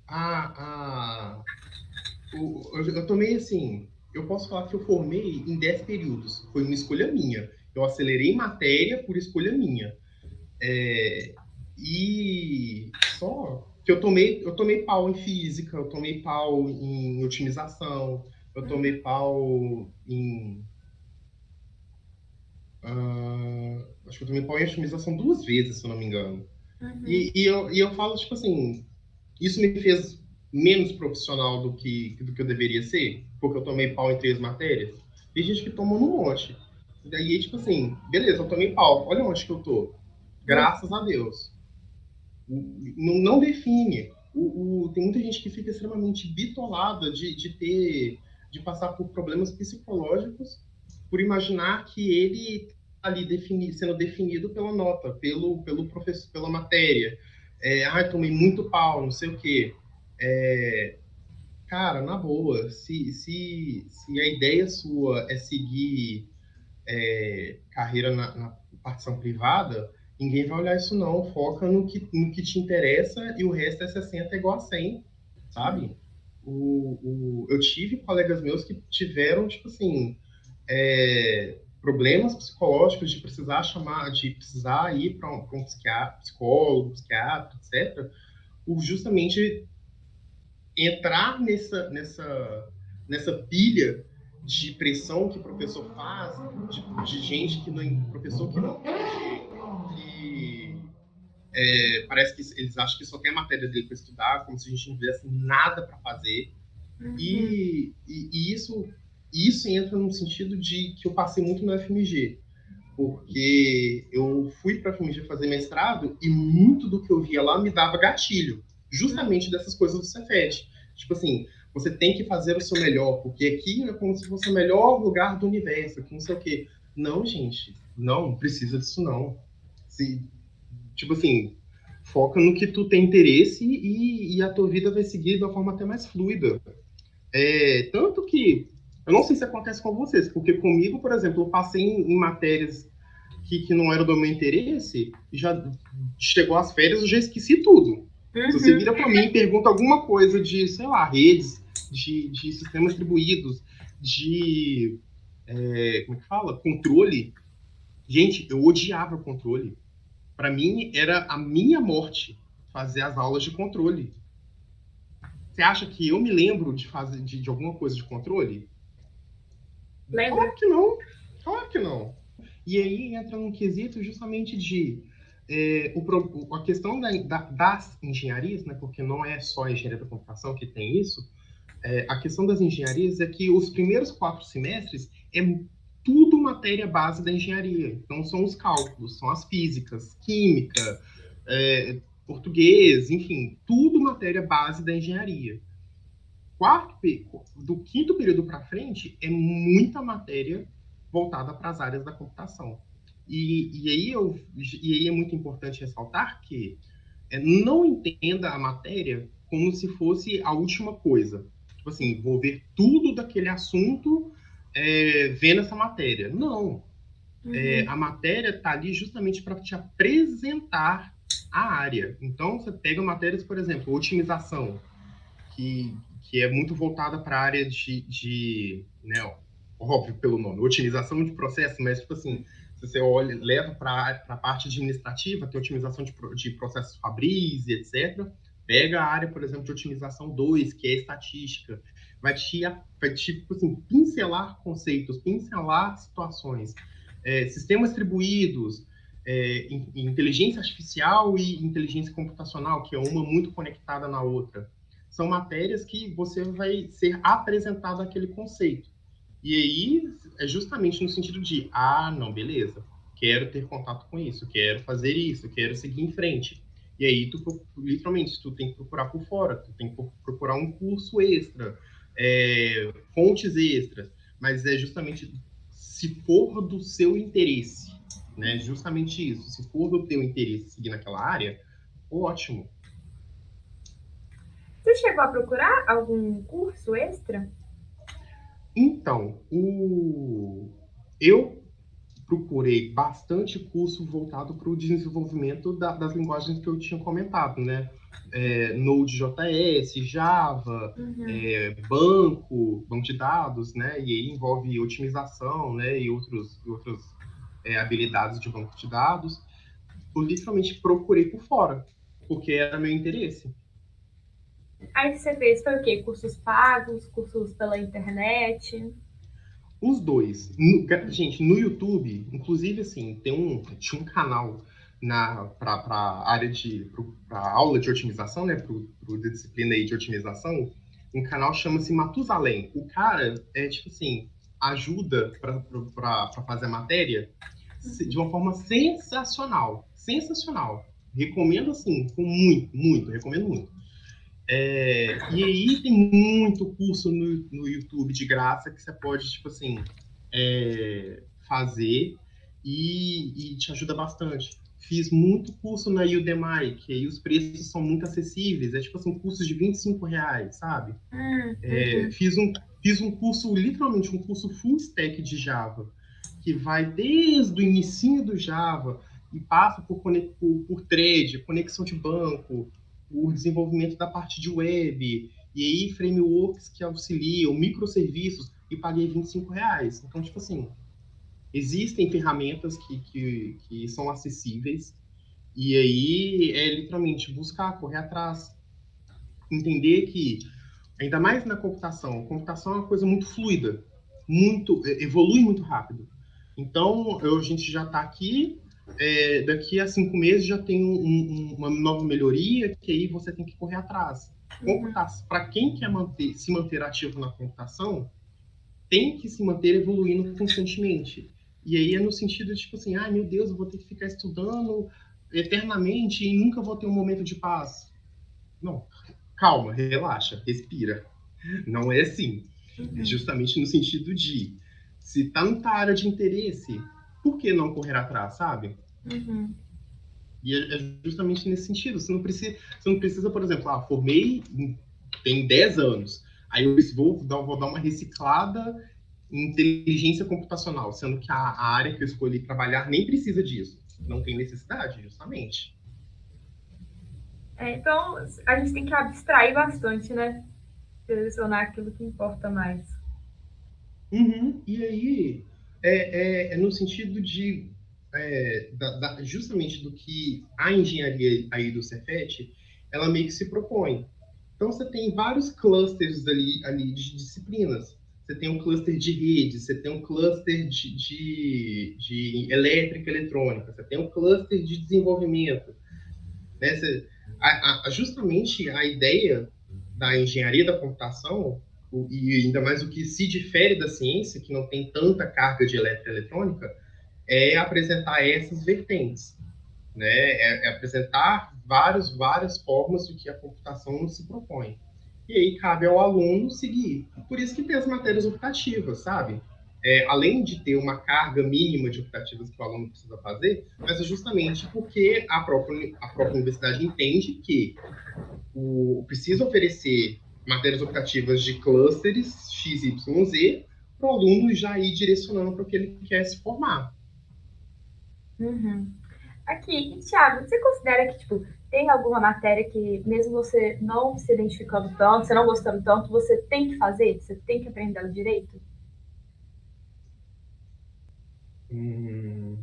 A, a, o, eu, eu tomei assim, eu posso falar que eu formei em 10 períodos. Foi uma escolha minha. Eu acelerei matéria por escolha minha. É, e só que eu tomei, eu tomei pau em física, eu tomei pau em otimização, eu tomei pau em. Uh, acho que eu tomei pau em otimização duas vezes, se eu não me engano. Uhum. E, e, eu, e eu falo, tipo assim, isso me fez menos profissional do que, do que eu deveria ser, porque eu tomei pau em três matérias. Tem gente que tomou no monte. E daí, tipo assim, beleza, eu tomei pau, olha onde que eu tô. Graças a Deus não, não define. O, o, tem muita gente que fica extremamente bitolada de, de ter, de passar por problemas psicológicos por imaginar que ele tá ali defini, sendo definido pela nota, pelo, pelo professor, pela matéria. É, ah, tomei muito pau, não sei o quê. É, cara, na boa, se, se, se a ideia sua é seguir é, carreira na, na partição privada, Ninguém vai olhar isso não, foca no que, no que te interessa e o resto é 60 igual a 100, sabe? O, o, eu tive colegas meus que tiveram, tipo assim, é, problemas psicológicos de precisar chamar, de precisar ir para um, um psiquiatra, psicólogo, psiquiatra, etc., por justamente entrar nessa, nessa, nessa pilha de pressão que o professor faz, de, de gente que não, professor que não é, parece que eles acham que só tem a matéria dele para estudar, como se a gente não tivesse nada para fazer. Uhum. E, e, e, isso, isso entra no sentido de que eu passei muito no FMG, porque eu fui para a FMG fazer mestrado e muito do que eu via lá me dava gatilho, justamente dessas coisas do Cefet. Tipo assim, você tem que fazer o seu melhor, porque aqui é como se fosse o melhor lugar do universo, que não sei o quê. Não, gente, não, não precisa disso não. Se, tipo assim, Foca no que tu tem interesse e, e a tua vida vai seguir de uma forma até mais fluida. É, tanto que, eu não sei se acontece com vocês, porque comigo, por exemplo, eu passei em, em matérias que, que não eram do meu interesse, já chegou às férias, eu já esqueci tudo. Uhum. Se você uhum. vira para mim e pergunta alguma coisa de, sei lá, redes, de, de sistemas distribuídos, de. É, como é que fala? Controle. Gente, eu odiava controle. Para mim, era a minha morte fazer as aulas de controle. Você acha que eu me lembro de fazer de, de alguma coisa de controle? Lembra? Claro que não. Claro que não. E aí entra num quesito justamente de é, o, a questão da, da, das engenharias, né, porque não é só a engenharia da computação que tem isso, é, a questão das engenharias é que os primeiros quatro semestres é matéria base da engenharia. Então, são os cálculos, são as físicas, química, é, português, enfim, tudo matéria base da engenharia. Quarto, do quinto período para frente, é muita matéria voltada para as áreas da computação. E, e, aí eu, e aí é muito importante ressaltar que é, não entenda a matéria como se fosse a última coisa. Tipo assim, vou ver tudo daquele assunto é, vendo essa matéria. Não. É, uhum. É, a matéria está ali justamente para te apresentar a área. Então, você pega matérias, por exemplo, otimização, que, que é muito voltada para a área de, de né, óbvio pelo nome, otimização de processo, mas, tipo assim, se você olha, leva para a parte administrativa, tem otimização de, de processos fabris etc. Pega a área, por exemplo, de otimização 2, que é estatística, vai te, vai te tipo assim, pincelar conceitos, pincelar situações, é, sistemas distribuídos, é, inteligência artificial e inteligência computacional, que é uma muito conectada na outra. São matérias que você vai ser apresentado aquele conceito. E aí é justamente no sentido de, ah, não, beleza, quero ter contato com isso, quero fazer isso, quero seguir em frente. E aí tu, literalmente, tu tem que procurar por fora, tu tem que procurar um curso extra, é, fontes extras, mas é justamente se for do seu interesse, né? Justamente isso. Se for do teu interesse seguir naquela área, ótimo. Você chegou a procurar algum curso extra? Então, o... eu procurei bastante curso voltado para o desenvolvimento da, das linguagens que eu tinha comentado, né? É, Node.js, Java, uhum. é, banco, banco de dados, né? E aí envolve otimização, né? E outros, outras é, habilidades de banco de dados. Eu literalmente procurei por fora, porque era meu interesse. Aí você fez foi o quê? Cursos pagos, cursos pela internet? Os dois. No, gente, no YouTube, inclusive assim, tem um, tinha um canal na para área de para aula de otimização, né, para disciplina aí de otimização, um canal chama-se Matusalém. O cara é tipo assim, ajuda para fazer a matéria de uma forma sensacional, sensacional. Recomendo assim, com muito, muito, recomendo muito. É, e aí tem muito curso no, no YouTube de graça que você pode, tipo assim, é, fazer e, e, te ajuda bastante. Fiz muito curso na Udemy, que aí os preços são muito acessíveis, é tipo assim, cursos de 25 reais, sabe? Hum, é, fiz, um, fiz um curso, literalmente um curso full stack de Java, que vai desde o inicinho do Java e passa por, por, por thread, conexão de banco, o desenvolvimento da parte de web, e aí frameworks que auxiliam, microserviços, e paguei 25 reais. Então, tipo assim, existem ferramentas que, que, que são acessíveis, e aí é literalmente buscar, correr atrás, entender que, ainda mais na computação, a computação é uma coisa muito fluida, muito evolui muito rápido. Então, eu, a gente já está aqui é, daqui a cinco meses já tem um, um, uma nova melhoria que aí você tem que correr atrás. Uhum. Para quem quer manter, se manter ativo na computação, tem que se manter evoluindo constantemente. E aí é no sentido de, tipo assim, ah, meu Deus, eu vou ter que ficar estudando eternamente e nunca vou ter um momento de paz. Não, calma, relaxa, respira. Não é assim. Uhum. É justamente no sentido de, se tá na área de interesse, por que não correr atrás, sabe? Uhum. E é, é justamente nesse sentido. Você não precisa, você não precisa por exemplo, ah, formei tem 10 anos, aí eu vou dar, vou dar uma reciclada em inteligência computacional, sendo que a, a área que eu escolhi trabalhar nem precisa disso. Não tem necessidade, justamente. É, então, a gente tem que abstrair bastante, né? Selecionar aquilo que importa mais. Uhum. E aí, é, é, é, no sentido de é, da, da, justamente do que a engenharia aí do Cefet, ela meio que se propõe. Então você tem vários clusters ali, ali de disciplinas. Você tem um cluster de rede, você tem um cluster de, de, de elétrica eletrônica, você tem um cluster de desenvolvimento. Né? Você, a, a, justamente a ideia da engenharia da computação, e ainda mais o que se difere da ciência, que não tem tanta carga de eletrônica, é apresentar essas vertentes, né? É, é apresentar várias, várias formas do que a computação se propõe. E aí cabe ao aluno seguir. Por isso que tem as matérias optativas, sabe? É, além de ter uma carga mínima de optativas que o aluno precisa fazer, mas é justamente porque a própria, a própria universidade entende que o, precisa oferecer matérias optativas de clusters X, Y, Z para o aluno já ir direcionando para o que ele quer se formar. Uhum. Aqui, Thiago, você considera que, tipo, tem alguma matéria que, mesmo você não se identificando tanto, você não gostando tanto, você tem que fazer? Você tem que aprender direito? Hum...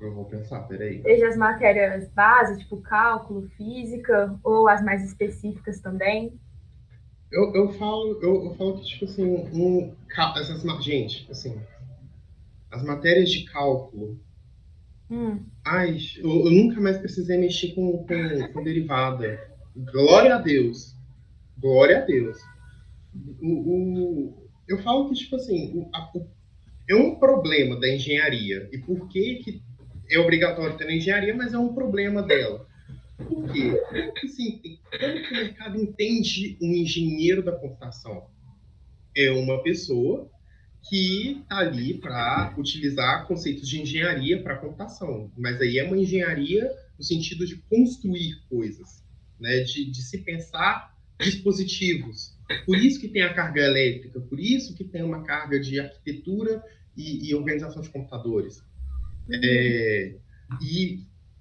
Eu vou pensar, peraí. Seja as matérias básicas, tipo cálculo, física, ou as mais específicas também? Eu, eu, falo, eu, eu falo que, tipo assim, um, essas, gente, assim, as matérias de cálculo. Hum. Ai, eu, eu, nunca mais precisei mexer com, com, com, derivada. Glória a Deus. Glória a Deus. O, o eu falo que, tipo assim, o, a, é um problema da engenharia. E por que, que é obrigatório ter na engenharia, mas é um problema dela? Por quê? Assim, como que o mercado entende um engenheiro da computação? É uma pessoa que está ali para utilizar conceitos de engenharia para computação. Mas aí é uma engenharia no sentido de construir coisas, né? de, de se pensar dispositivos. Por isso que tem a carga elétrica, por isso que tem uma carga de arquitetura e, e organização de computadores. É, e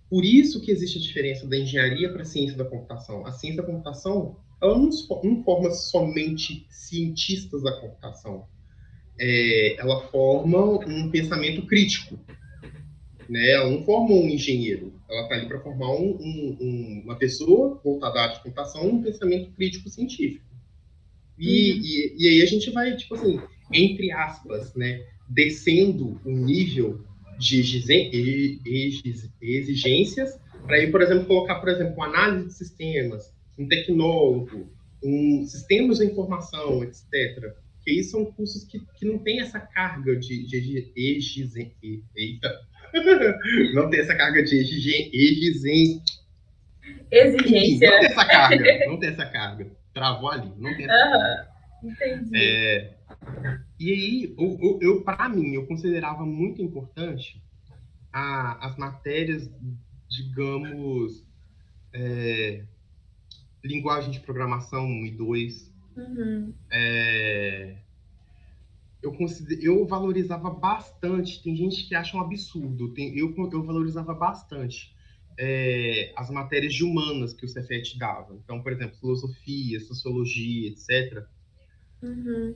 por isso que existe a diferença da engenharia para a ciência da computação. A ciência da computação ela não, não forma somente cientistas da computação é, ela forma um pensamento crítico. Né? Ela não forma um engenheiro, ela está ali para formar um, um, uma pessoa voltada à arte de computação, um pensamento crítico científico. E, uhum. e, e, aí a gente vai, tipo assim, entre aspas, né, descendo o nível de exigências para ir, por exemplo, colocar, por exemplo, uma análise de sistemas, um tecnólogo, um sistemas de informação, etc porque isso são cursos que, que não tem essa carga de, de, de exigência. Eita! não tem essa carga de exigência. Exigência. Não tem essa carga. Não tem essa carga. Travou ali. Não tem essa carga. Entendi. É, e aí, eu, eu, para mim, eu considerava muito importante a, as matérias, digamos, é, linguagem de programação 1 e 2, Uhum. É, eu, consider, eu valorizava bastante. Tem gente que acha um absurdo. Tem, eu, eu valorizava bastante é, as matérias de humanas que o Cefet dava. Então, por exemplo, filosofia, sociologia, etc. Uhum.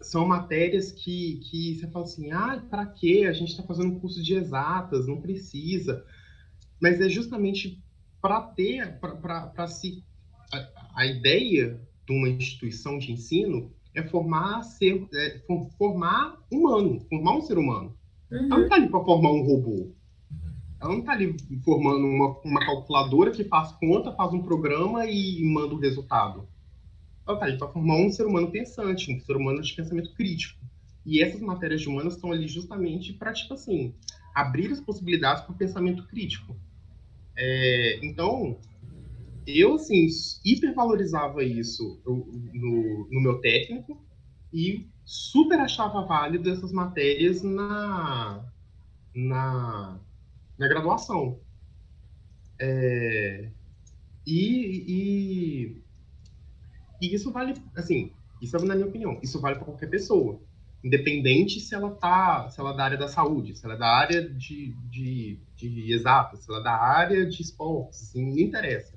São matérias que, que você fala assim: ah, para quê? A gente está fazendo um curso de exatas, não precisa. Mas é justamente para ter, para se. A, a ideia de uma instituição de ensino é formar, ser, é, formar humano, formar um ser humano. Uhum. Ela não está ali para formar um robô. Ela não está ali formando uma, uma calculadora que faz conta, faz um programa e manda o resultado. Ali para formar um ser humano pensante, um ser humano de pensamento crítico. E essas matérias de humanas estão ali justamente para, tipo assim, abrir as possibilidades para o pensamento crítico. É, então, eu, assim, hipervalorizava isso no, no meu técnico e super achava válido essas matérias na, na, na graduação. É, e, e, e isso vale, assim, isso é na minha opinião, isso vale para qualquer pessoa, independente se ela tá, se ela é da área da saúde, se ela é da área de, de, de se ela é da área de esportes, assim, não interessa.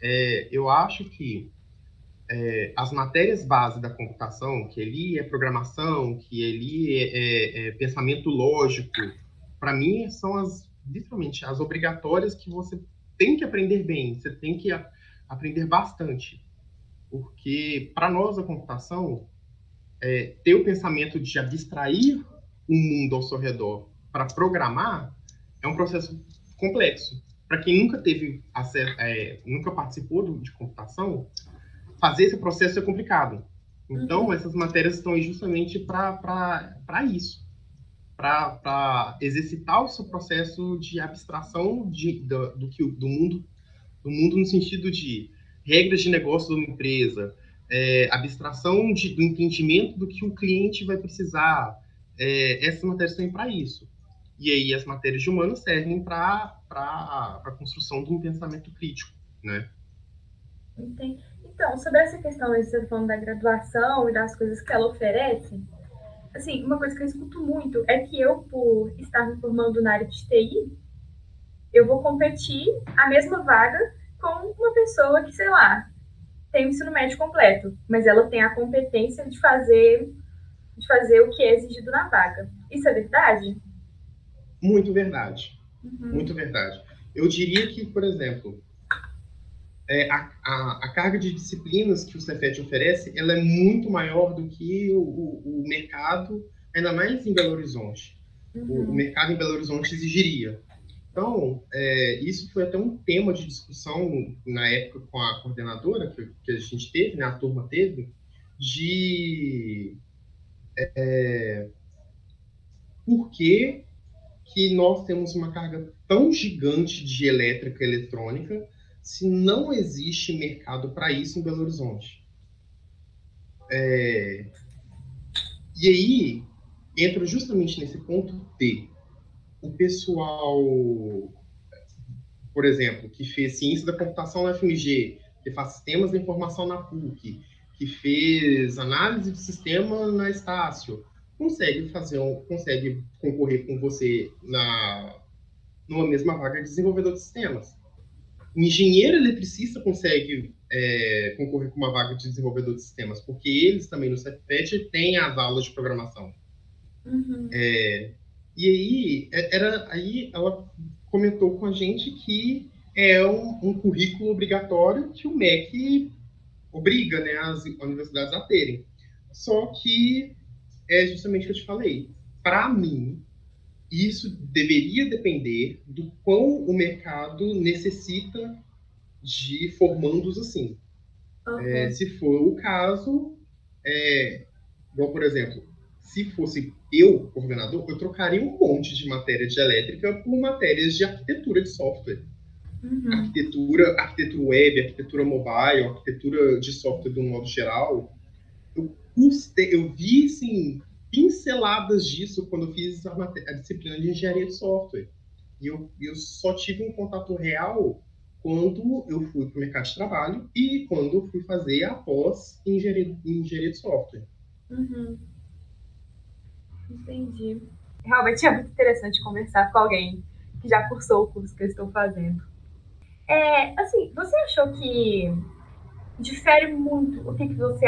É, eu acho que é, as matérias base da computação, que ali é programação, que ali é, é, é pensamento lógico, para mim são as literalmente as obrigatórias que você tem que aprender bem, você tem que a, aprender bastante, porque para nós a computação é, ter o pensamento de abstrair o mundo ao seu redor para programar é um processo complexo. Para quem nunca teve acesso, é, nunca participou de computação, fazer esse processo é complicado. Então, uhum. essas matérias estão aí justamente para isso. Para exercitar o seu processo de abstração de, do, do, que, do, mundo, do mundo no sentido de regras de negócio de uma empresa, é, abstração de, do entendimento do que o cliente vai precisar. É, essas matérias servem para isso. E aí as matérias de humanos servem para a construção de um pensamento crítico, né? Entendi. Então, sobre essa questão aí, você tá falando da graduação e das coisas que ela oferece, assim, uma coisa que eu escuto muito é que eu, por estar me formando na área de TI, eu vou competir a mesma vaga com uma pessoa que, sei lá, tem o ensino médio completo, mas ela tem a competência de fazer, de fazer o que é exigido na vaga. Isso é verdade? Muito verdade. Uhum. Muito verdade. Eu diria que, por exemplo, é, a, a, a, carga de disciplinas que o Cefet oferece, ela é muito maior do que o, o, o mercado, ainda mais em Belo Horizonte. Uhum. O, o, mercado em Belo Horizonte exigiria. Então, é, isso foi até um tema de discussão na época com a coordenadora que, que a gente teve, né, a turma teve, de é, por que, que nós temos uma carga tão gigante de elétrica e eletrônica se não existe mercado para isso em Belo Horizonte. É... E aí entra justamente nesse ponto de o pessoal, por exemplo, que fez ciência da computação na FMG, que faz sistemas da informação na PUC, que fez análise de sistema na Estácio, consegue fazer um, consegue concorrer com você na numa mesma vaga de desenvolvedor de sistemas. O engenheiro eletricista consegue é, concorrer com uma vaga de desenvolvedor de sistemas, porque eles também no CEPET têm as aulas de programação. Uhum. É, e aí, é, era, aí ela comentou com a gente que é um, um currículo obrigatório que o MEC obriga né, as universidades a terem. Só que é justamente o que eu te falei. Para mim, isso deveria depender do quão o mercado necessita de formandos assim. Uhum. É, se for o caso, é, igual, por exemplo, se fosse eu, coordenador, eu trocaria um monte de matéria de elétrica por matérias de arquitetura de software. Uhum. Arquitetura, arquitetura web, arquitetura mobile, arquitetura de software de um modo geral. Eu, custe, eu vi, assim, pinceladas disso quando eu fiz a, a disciplina de engenharia de software. E eu, eu só tive um contato real quando eu fui para o mercado de trabalho e quando eu fui fazer a pós em engenharia, engenharia de software. Uhum. Entendi. Realmente é muito interessante conversar com alguém que já cursou o curso que eu estou fazendo. É, assim, você achou que difere muito o que, que você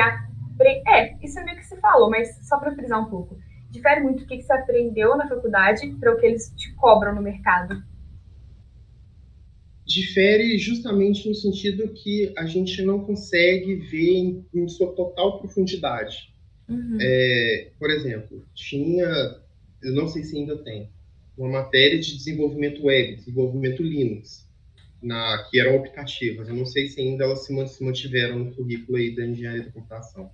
é, isso é meio que você falou, mas só para frisar um pouco. Difere muito o que, você aprendeu na faculdade para o que eles te cobram no mercado. Difere justamente no sentido que a gente não consegue ver em, em sua total profundidade. Uhum. É, por exemplo, tinha, eu não sei se ainda tem, uma matéria de desenvolvimento web, desenvolvimento Linux, na, que eram optativas. Eu não sei se ainda elas se mantiveram no currículo aí da engenharia da computação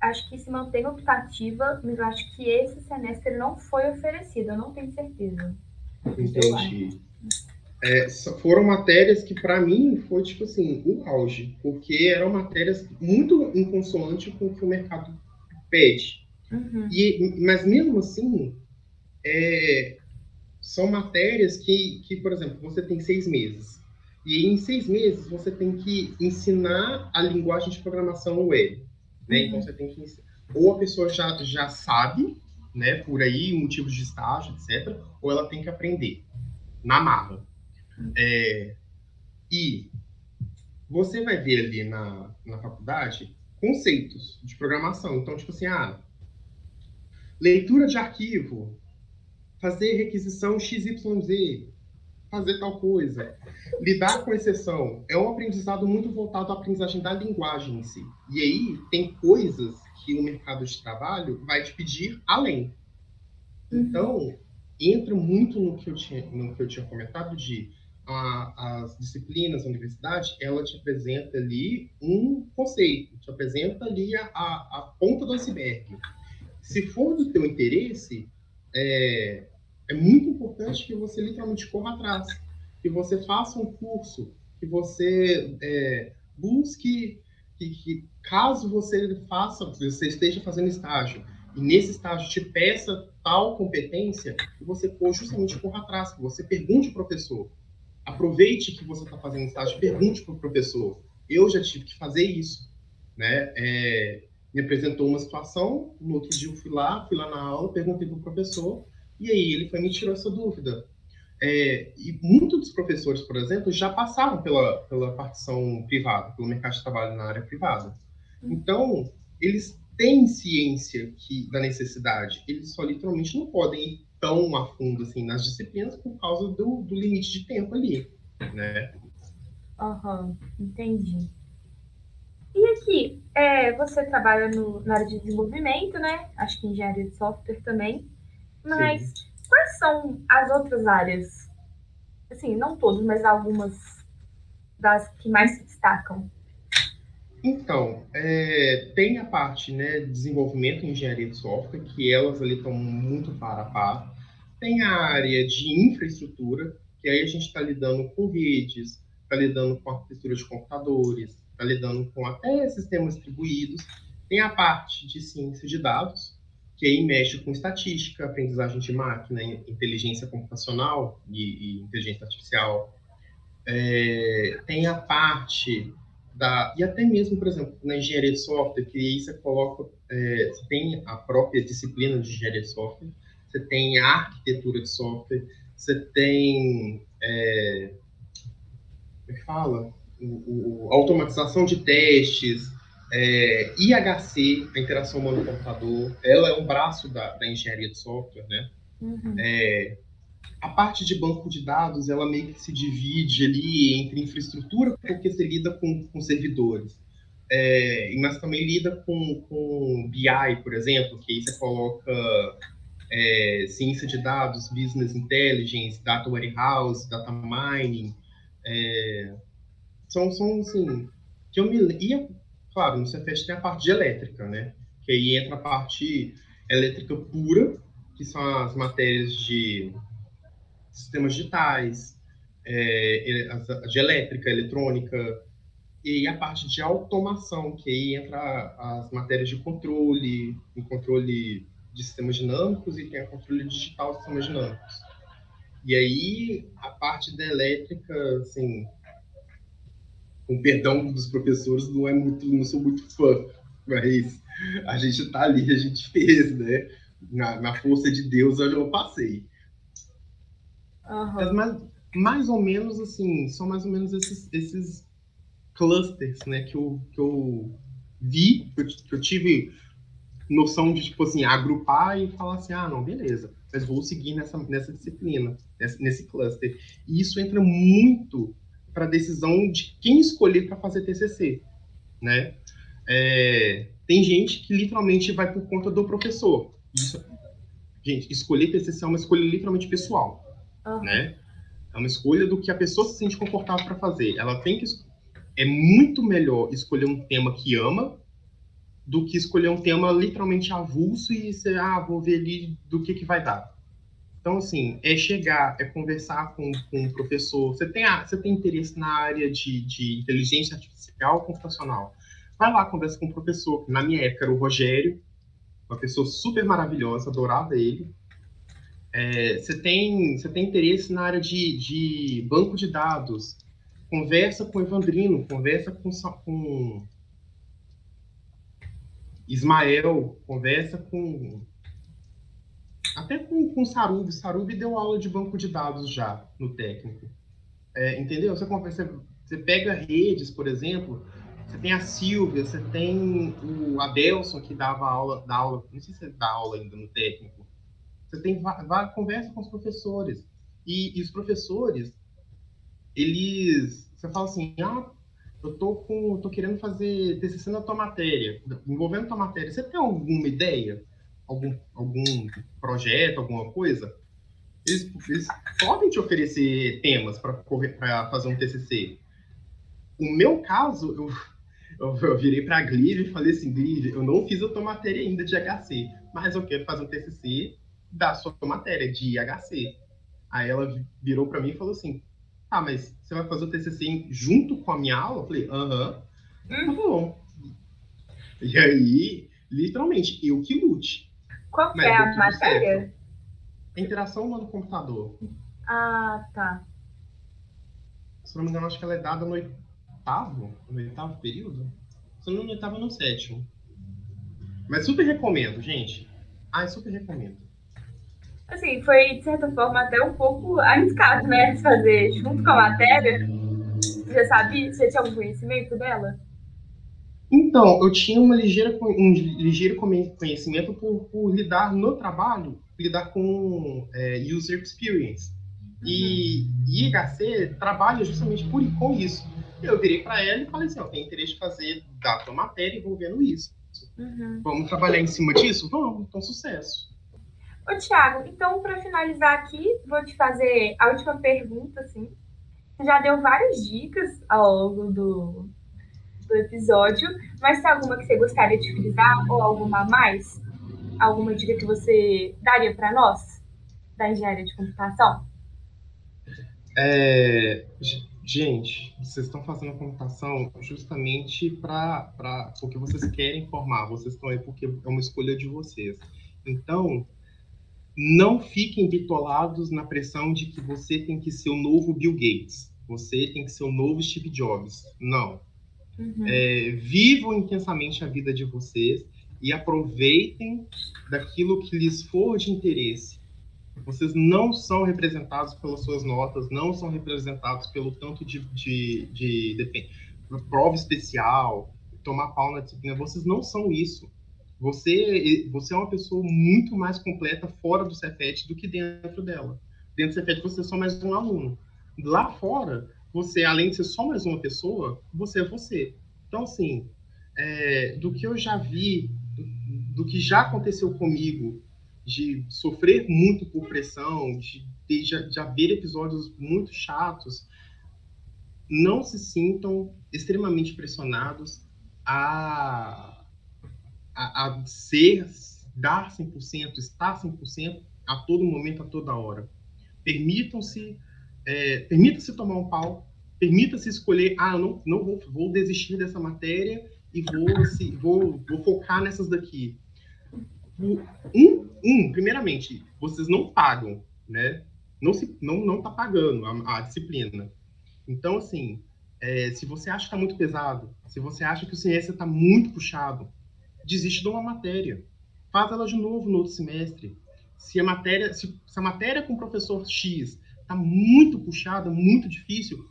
acho que se mantém optativa, mas eu acho que esse semestre não foi oferecido, eu não tenho certeza. Entendi. É, foram matérias que, para mim, foi tipo assim, o auge, porque eram matérias muito em consoante com o que o mercado pede. Uhum. E, mas mesmo assim, é, são matérias que, que, por exemplo, você tem seis meses. E em seis meses você tem que ensinar a linguagem de programação web. Né? Uhum. Então você tem que ou a pessoa já, já sabe, né, por aí, motivos de estágio, etc., ou ela tem que aprender na marra. É, e você vai ver ali na, na faculdade conceitos de programação. Então, tipo assim, ah, leitura de arquivo, fazer requisição XYZ, fazer tal coisa, lidar com exceção. É um aprendizado muito voltado à aprendizagem da linguagem em si. E aí tem coisas que o mercado de trabalho vai te pedir além. Uhum. Então, entra muito no que eu tinha, no que eu tinha comentado de a, as disciplinas, a universidade, ela te apresenta ali um conceito, te apresenta ali a, a, ponta do iceberg. Se for do teu interesse, é, é muito importante que você literalmente corra atrás, que você faça um curso, que você é, busque, que, que caso você faça, você esteja fazendo estágio, e nesse estágio te peça tal competência, que você justamente corra atrás, que você pergunte ao professor, aproveite que você está fazendo estágio, pergunte para o professor. Eu já tive que fazer isso, né? É, me apresentou uma situação, no outro dia eu fui lá, fui lá na aula, perguntei para o professor, e aí ele foi me tirou essa dúvida. É, e muitos dos professores, por exemplo, já passaram pela, pela partição privada, pelo mercado de trabalho na área privada. Então, eles têm ciência que, da necessidade, eles só literalmente não podem ir tão a fundo assim nas disciplinas por causa do, do limite de tempo ali, né? Aham, uhum, entendi. E aqui, é, você trabalha no, na área de desenvolvimento, né? Acho que engenharia de software também. Mas Sim. quais são as outras áreas? Assim, não todas, mas algumas das que mais se destacam. Então, é, tem a parte né, de desenvolvimento e engenharia de software, que elas ali estão muito para a par. Tem a área de infraestrutura, que aí a gente está lidando com redes, está lidando com arquitetura de computadores, está lidando com até sistemas distribuídos. Tem a parte de ciência de dados, que aí mexe com estatística, aprendizagem de máquina, inteligência computacional e, e inteligência artificial. É, tem a parte da e até mesmo, por exemplo, na engenharia de software, que aí você coloca, é, você tem a própria disciplina de engenharia de software, você tem a arquitetura de software, você tem é, como é que fala? O, o, automatização de testes, é, IHC, a interação humano-computador, ela é um braço da, da engenharia de software, né? Uhum. É, a parte de banco de dados, ela meio que se divide ali entre infraestrutura, porque você lida com, com servidores, é, mas também lida com, com BI, por exemplo, que aí você coloca é, ciência de dados, business intelligence, data warehouse, data mining, é, são, são assim, que eu me e claro, no Cefet tem a parte de elétrica, né, que aí entra a parte elétrica pura, que são as matérias de sistemas digitais, é, de elétrica, eletrônica, e a parte de automação, que aí entra as matérias de controle, em controle de sistemas dinâmicos e tem a controle digital de sistemas dinâmicos. E aí a parte da elétrica, assim, com perdão dos professores, não é muito, não sou muito fã, mas a gente está ali, a gente fez, né? Na, na força de Deus eu passei. Uhum. mais, mais ou menos assim, são mais ou menos esses, esses clusters, né, que eu, que eu vi, que eu, que eu tive noção de, tipo assim, agrupar e falar assim, ah, não, beleza, mas vou seguir nessa, nessa disciplina, nesse, nesse cluster. E isso entra muito para a decisão de quem escolher para fazer TCC, né? É, tem gente que literalmente vai por conta do professor. Isso, gente, escolher TCC é uma escolha literalmente pessoal uhum. né? É uma escolha do que a pessoa se sente confortável para fazer. Ela tem que é muito melhor escolher um tema que ama do que escolher um tema literalmente avulso e ser, ah, vou ver ali do que que vai dar. Então, assim, é chegar, é conversar com, com o professor. Você tem, você tem interesse na área de, de inteligência artificial computacional? Vai lá, conversa com o professor. Na minha época era o Rogério, uma pessoa super maravilhosa, adorava ele É, você, tem, você tem interesse na área de, de banco de dados, conversa com Evandrino, conversa com, com Ismael, conversa com. Até com, com Sarubi. Sarubi deu aula de banco de dados já no técnico. É, entendeu? Você, conversa, você pega redes, por exemplo, você tem a Silvia, você tem o Adelson, que dava aula, dá aula, não sei se dá aula ainda no técnico. Você tem conversa com os professores. E, e, os professores, eles. Você fala assim, ah, eu tô, com, tô querendo fazer TCC na tua matéria, envolvendo tua matéria. Você tem alguma ideia? Algum, algum projeto, alguma coisa? Eles, eles podem te oferecer temas para fazer um TCC. O meu caso, eu, eu, eu virei para a Glive e falei assim, Glive, eu não fiz a tua matéria ainda de HC, mas eu quero fazer um TCC da sua matéria de HC. Aí ela virou para mim e falou assim, ah, mas você vai fazer o TCC junto com a minha aula? Eu falei, aham. Tá bom. E aí, literalmente, eu que lute. Qual que é a matéria? A interação humano computador. Ah, tá. Se não me engano, acho que ela é dada no oitavo, no oitavo período. Se não no oitavo, no sétimo. Mas super recomendo, gente. Ah, super recomendo assim, foi de certa forma até um pouco arriscado, né? De fazer junto com a matéria. Você já sabia? Você tinha algum conhecimento dela? Então, eu tinha uma ligeira, um ligeiro conhecimento por, por lidar no trabalho, lidar com é, user experience. E IHC trabalha justamente por, com isso. Eu virei para ela e falei assim: eu tenho interesse em fazer data matéria envolvendo isso. Uhum. Vamos trabalhar em cima disso? Vamos, então sucesso. Ô, Thiago, então, para finalizar aqui, vou te fazer a última pergunta, assim. Você já deu várias dicas ao longo do, do episódio, mas tem alguma que você gostaria de frisar ou alguma a mais? Alguma dica que você daria para nós, da engenharia de computação? É, gente, vocês estão fazendo computação justamente para porque vocês querem formar, vocês estão aí porque é uma escolha de vocês. Então, não fiquem bitolados na pressão de que você tem que ser o novo Bill Gates, você tem que ser o novo Steve Jobs. Não. Uhum. É, vivam intensamente a vida de vocês e aproveitem daquilo que lhes for de interesse. Vocês não são representados pelas suas notas, não são representados pelo tanto de, de, de, de prova especial, tomar pau na disciplina. Vocês não são isso. Você, você é uma pessoa muito mais completa fora do Cefet do que dentro dela. Dentro do Cefet você é só mais um aluno. Lá fora, você, além de ser só mais uma pessoa, você é você. Então, assim, é, do que eu já vi, do, que já aconteceu comigo, de sofrer muito por pressão, de, de já, já ver episódios muito chatos, não se sintam extremamente pressionados a a, a ser, dar 100%, estar 100% a todo momento, a toda hora. Permitam-se, é, permita-se tomar um pau, permita-se escolher, ah, não, não vou, vou desistir dessa matéria e vou, se, vou, vou focar nessas daqui. Um, um, primeiramente, vocês não pagam, né? Não se, não, não tá pagando a, a disciplina. Então, assim, é, se você acha que está muito pesado, se você acha que o ciência está muito puxado, desiste de uma matéria. Faz ela de novo no outro semestre. Se a matéria, se, se a matéria com o professor X está muito puxada, muito difícil,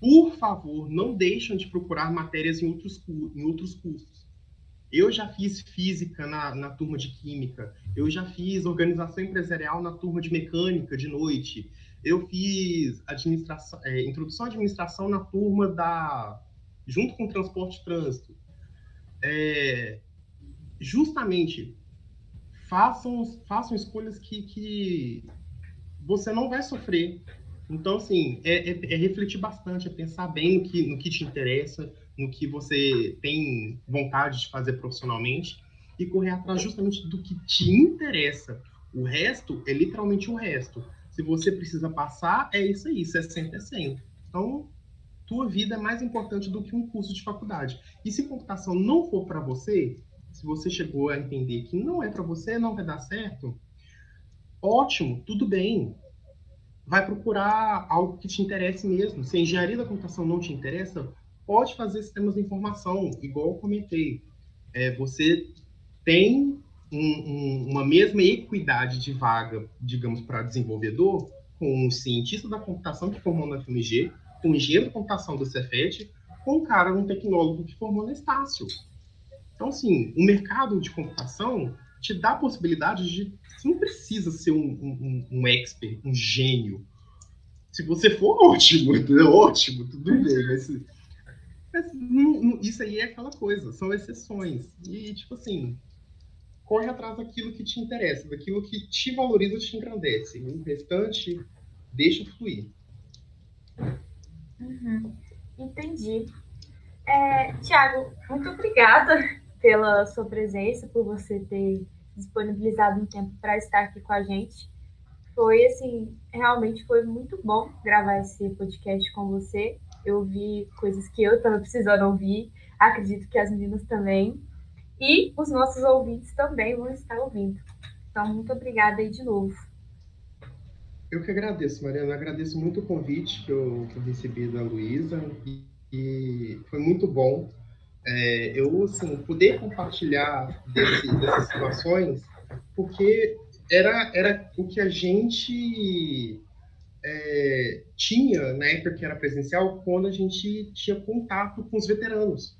por favor, não deixem de procurar matérias em outros, em outros cursos. Eu já fiz física na, na turma de química, eu já fiz organização empresarial na turma de mecânica de noite, eu fiz administração, é, introdução à administração na turma da junto com transporte e trânsito é, justamente façam, façam escolhas que, que você não vai sofrer. Então, assim, é, é, é, refletir bastante, é pensar bem no que, no que te interessa, no que você tem vontade de fazer profissionalmente e correr atrás justamente do que te interessa. O resto é literalmente o resto. Se você precisa passar, é isso aí, 60 é 100. Então, tua vida é mais importante do que um curso de faculdade. E se computação não for para você, se você chegou a entender que não é para você, não vai dar certo, ótimo, tudo bem. Vai procurar algo que te interesse mesmo. Se a engenharia da computação não te interessa, pode fazer sistemas de informação, igual eu comentei. É, você tem um, um, uma mesma equidade de vaga, digamos, para desenvolvedor, com um cientista da computação que formou na FMG, com um engenheiro de computação do Cefet, com um cara, um tecnólogo que formou na Estácio. Então, assim, o mercado de computação te dá a possibilidade de. Você não precisa ser um, um, um expert, um gênio. Se você for ótimo, ótimo, tudo bem, mas, mas não, não, isso aí é aquela coisa, são exceções. E, tipo assim, corre atrás daquilo que te interessa, daquilo que te valoriza, te engrandece. O restante, deixa fluir. Uhum. Entendi. É, Tiago, muito obrigada pela sua presença, por você ter disponibilizado um tempo para estar aqui com a gente. Foi assim, realmente foi muito bom gravar esse podcast com você. Eu vi coisas que eu estava precisando ouvir, acredito que as meninas também. E os nossos ouvintes também vão estar ouvindo. Então, muito obrigada aí de novo. Eu que agradeço, Mariana. Agradeço muito o convite que eu, que eu recebi da Luísa e, e, foi muito bom é, eu, assim, poder compartilhar desse, dessas situações, porque era, era o que a gente é, tinha na época que era presencial, quando a gente tinha contato com os veteranos.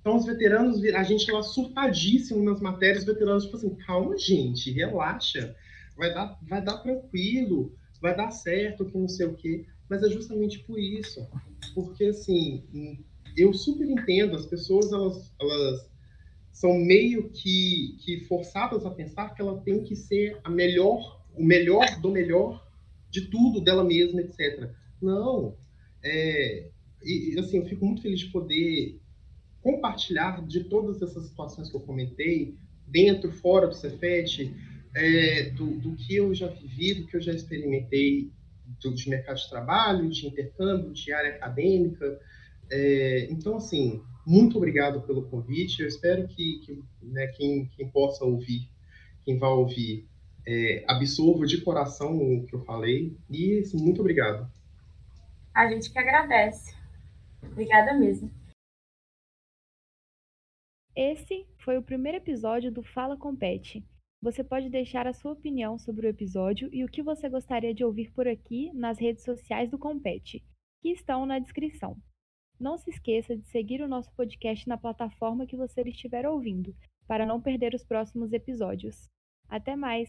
Então, os veteranos, a gente lá surtadíssimo nas matérias, os veteranos, tipo assim, calma, gente, relaxa, vai dar, vai dar tranquilo, vai dar certo, que não sei o quê. Mas é justamente por isso. Porque, assim, eu super entendo, as pessoas, elas, elas são meio que, que forçadas a pensar que ela tem que ser a melhor, o melhor do melhor de tudo dela mesma, etc. Não. É, e, assim, eu fico muito feliz de poder compartilhar de todas essas situações que eu comentei, dentro, fora do Cefet, é, do, do, que eu já vivi, do que eu já experimentei do, de mercado de trabalho, de intercâmbio, de área acadêmica. É, então, assim, muito obrigado pelo convite. Eu espero que, que né, quem, quem, possa ouvir, quem vai ouvir, é, absorva de coração o que eu falei. E, assim, muito obrigado. A gente que agradece. Obrigada mesmo. Esse foi o primeiro episódio do Fala Compete. Você pode deixar a sua opinião sobre o episódio e o que você gostaria de ouvir por aqui nas redes sociais do Compete, que estão na descrição. Não se esqueça de seguir o nosso podcast na plataforma que você estiver ouvindo, para não perder os próximos episódios. Até mais!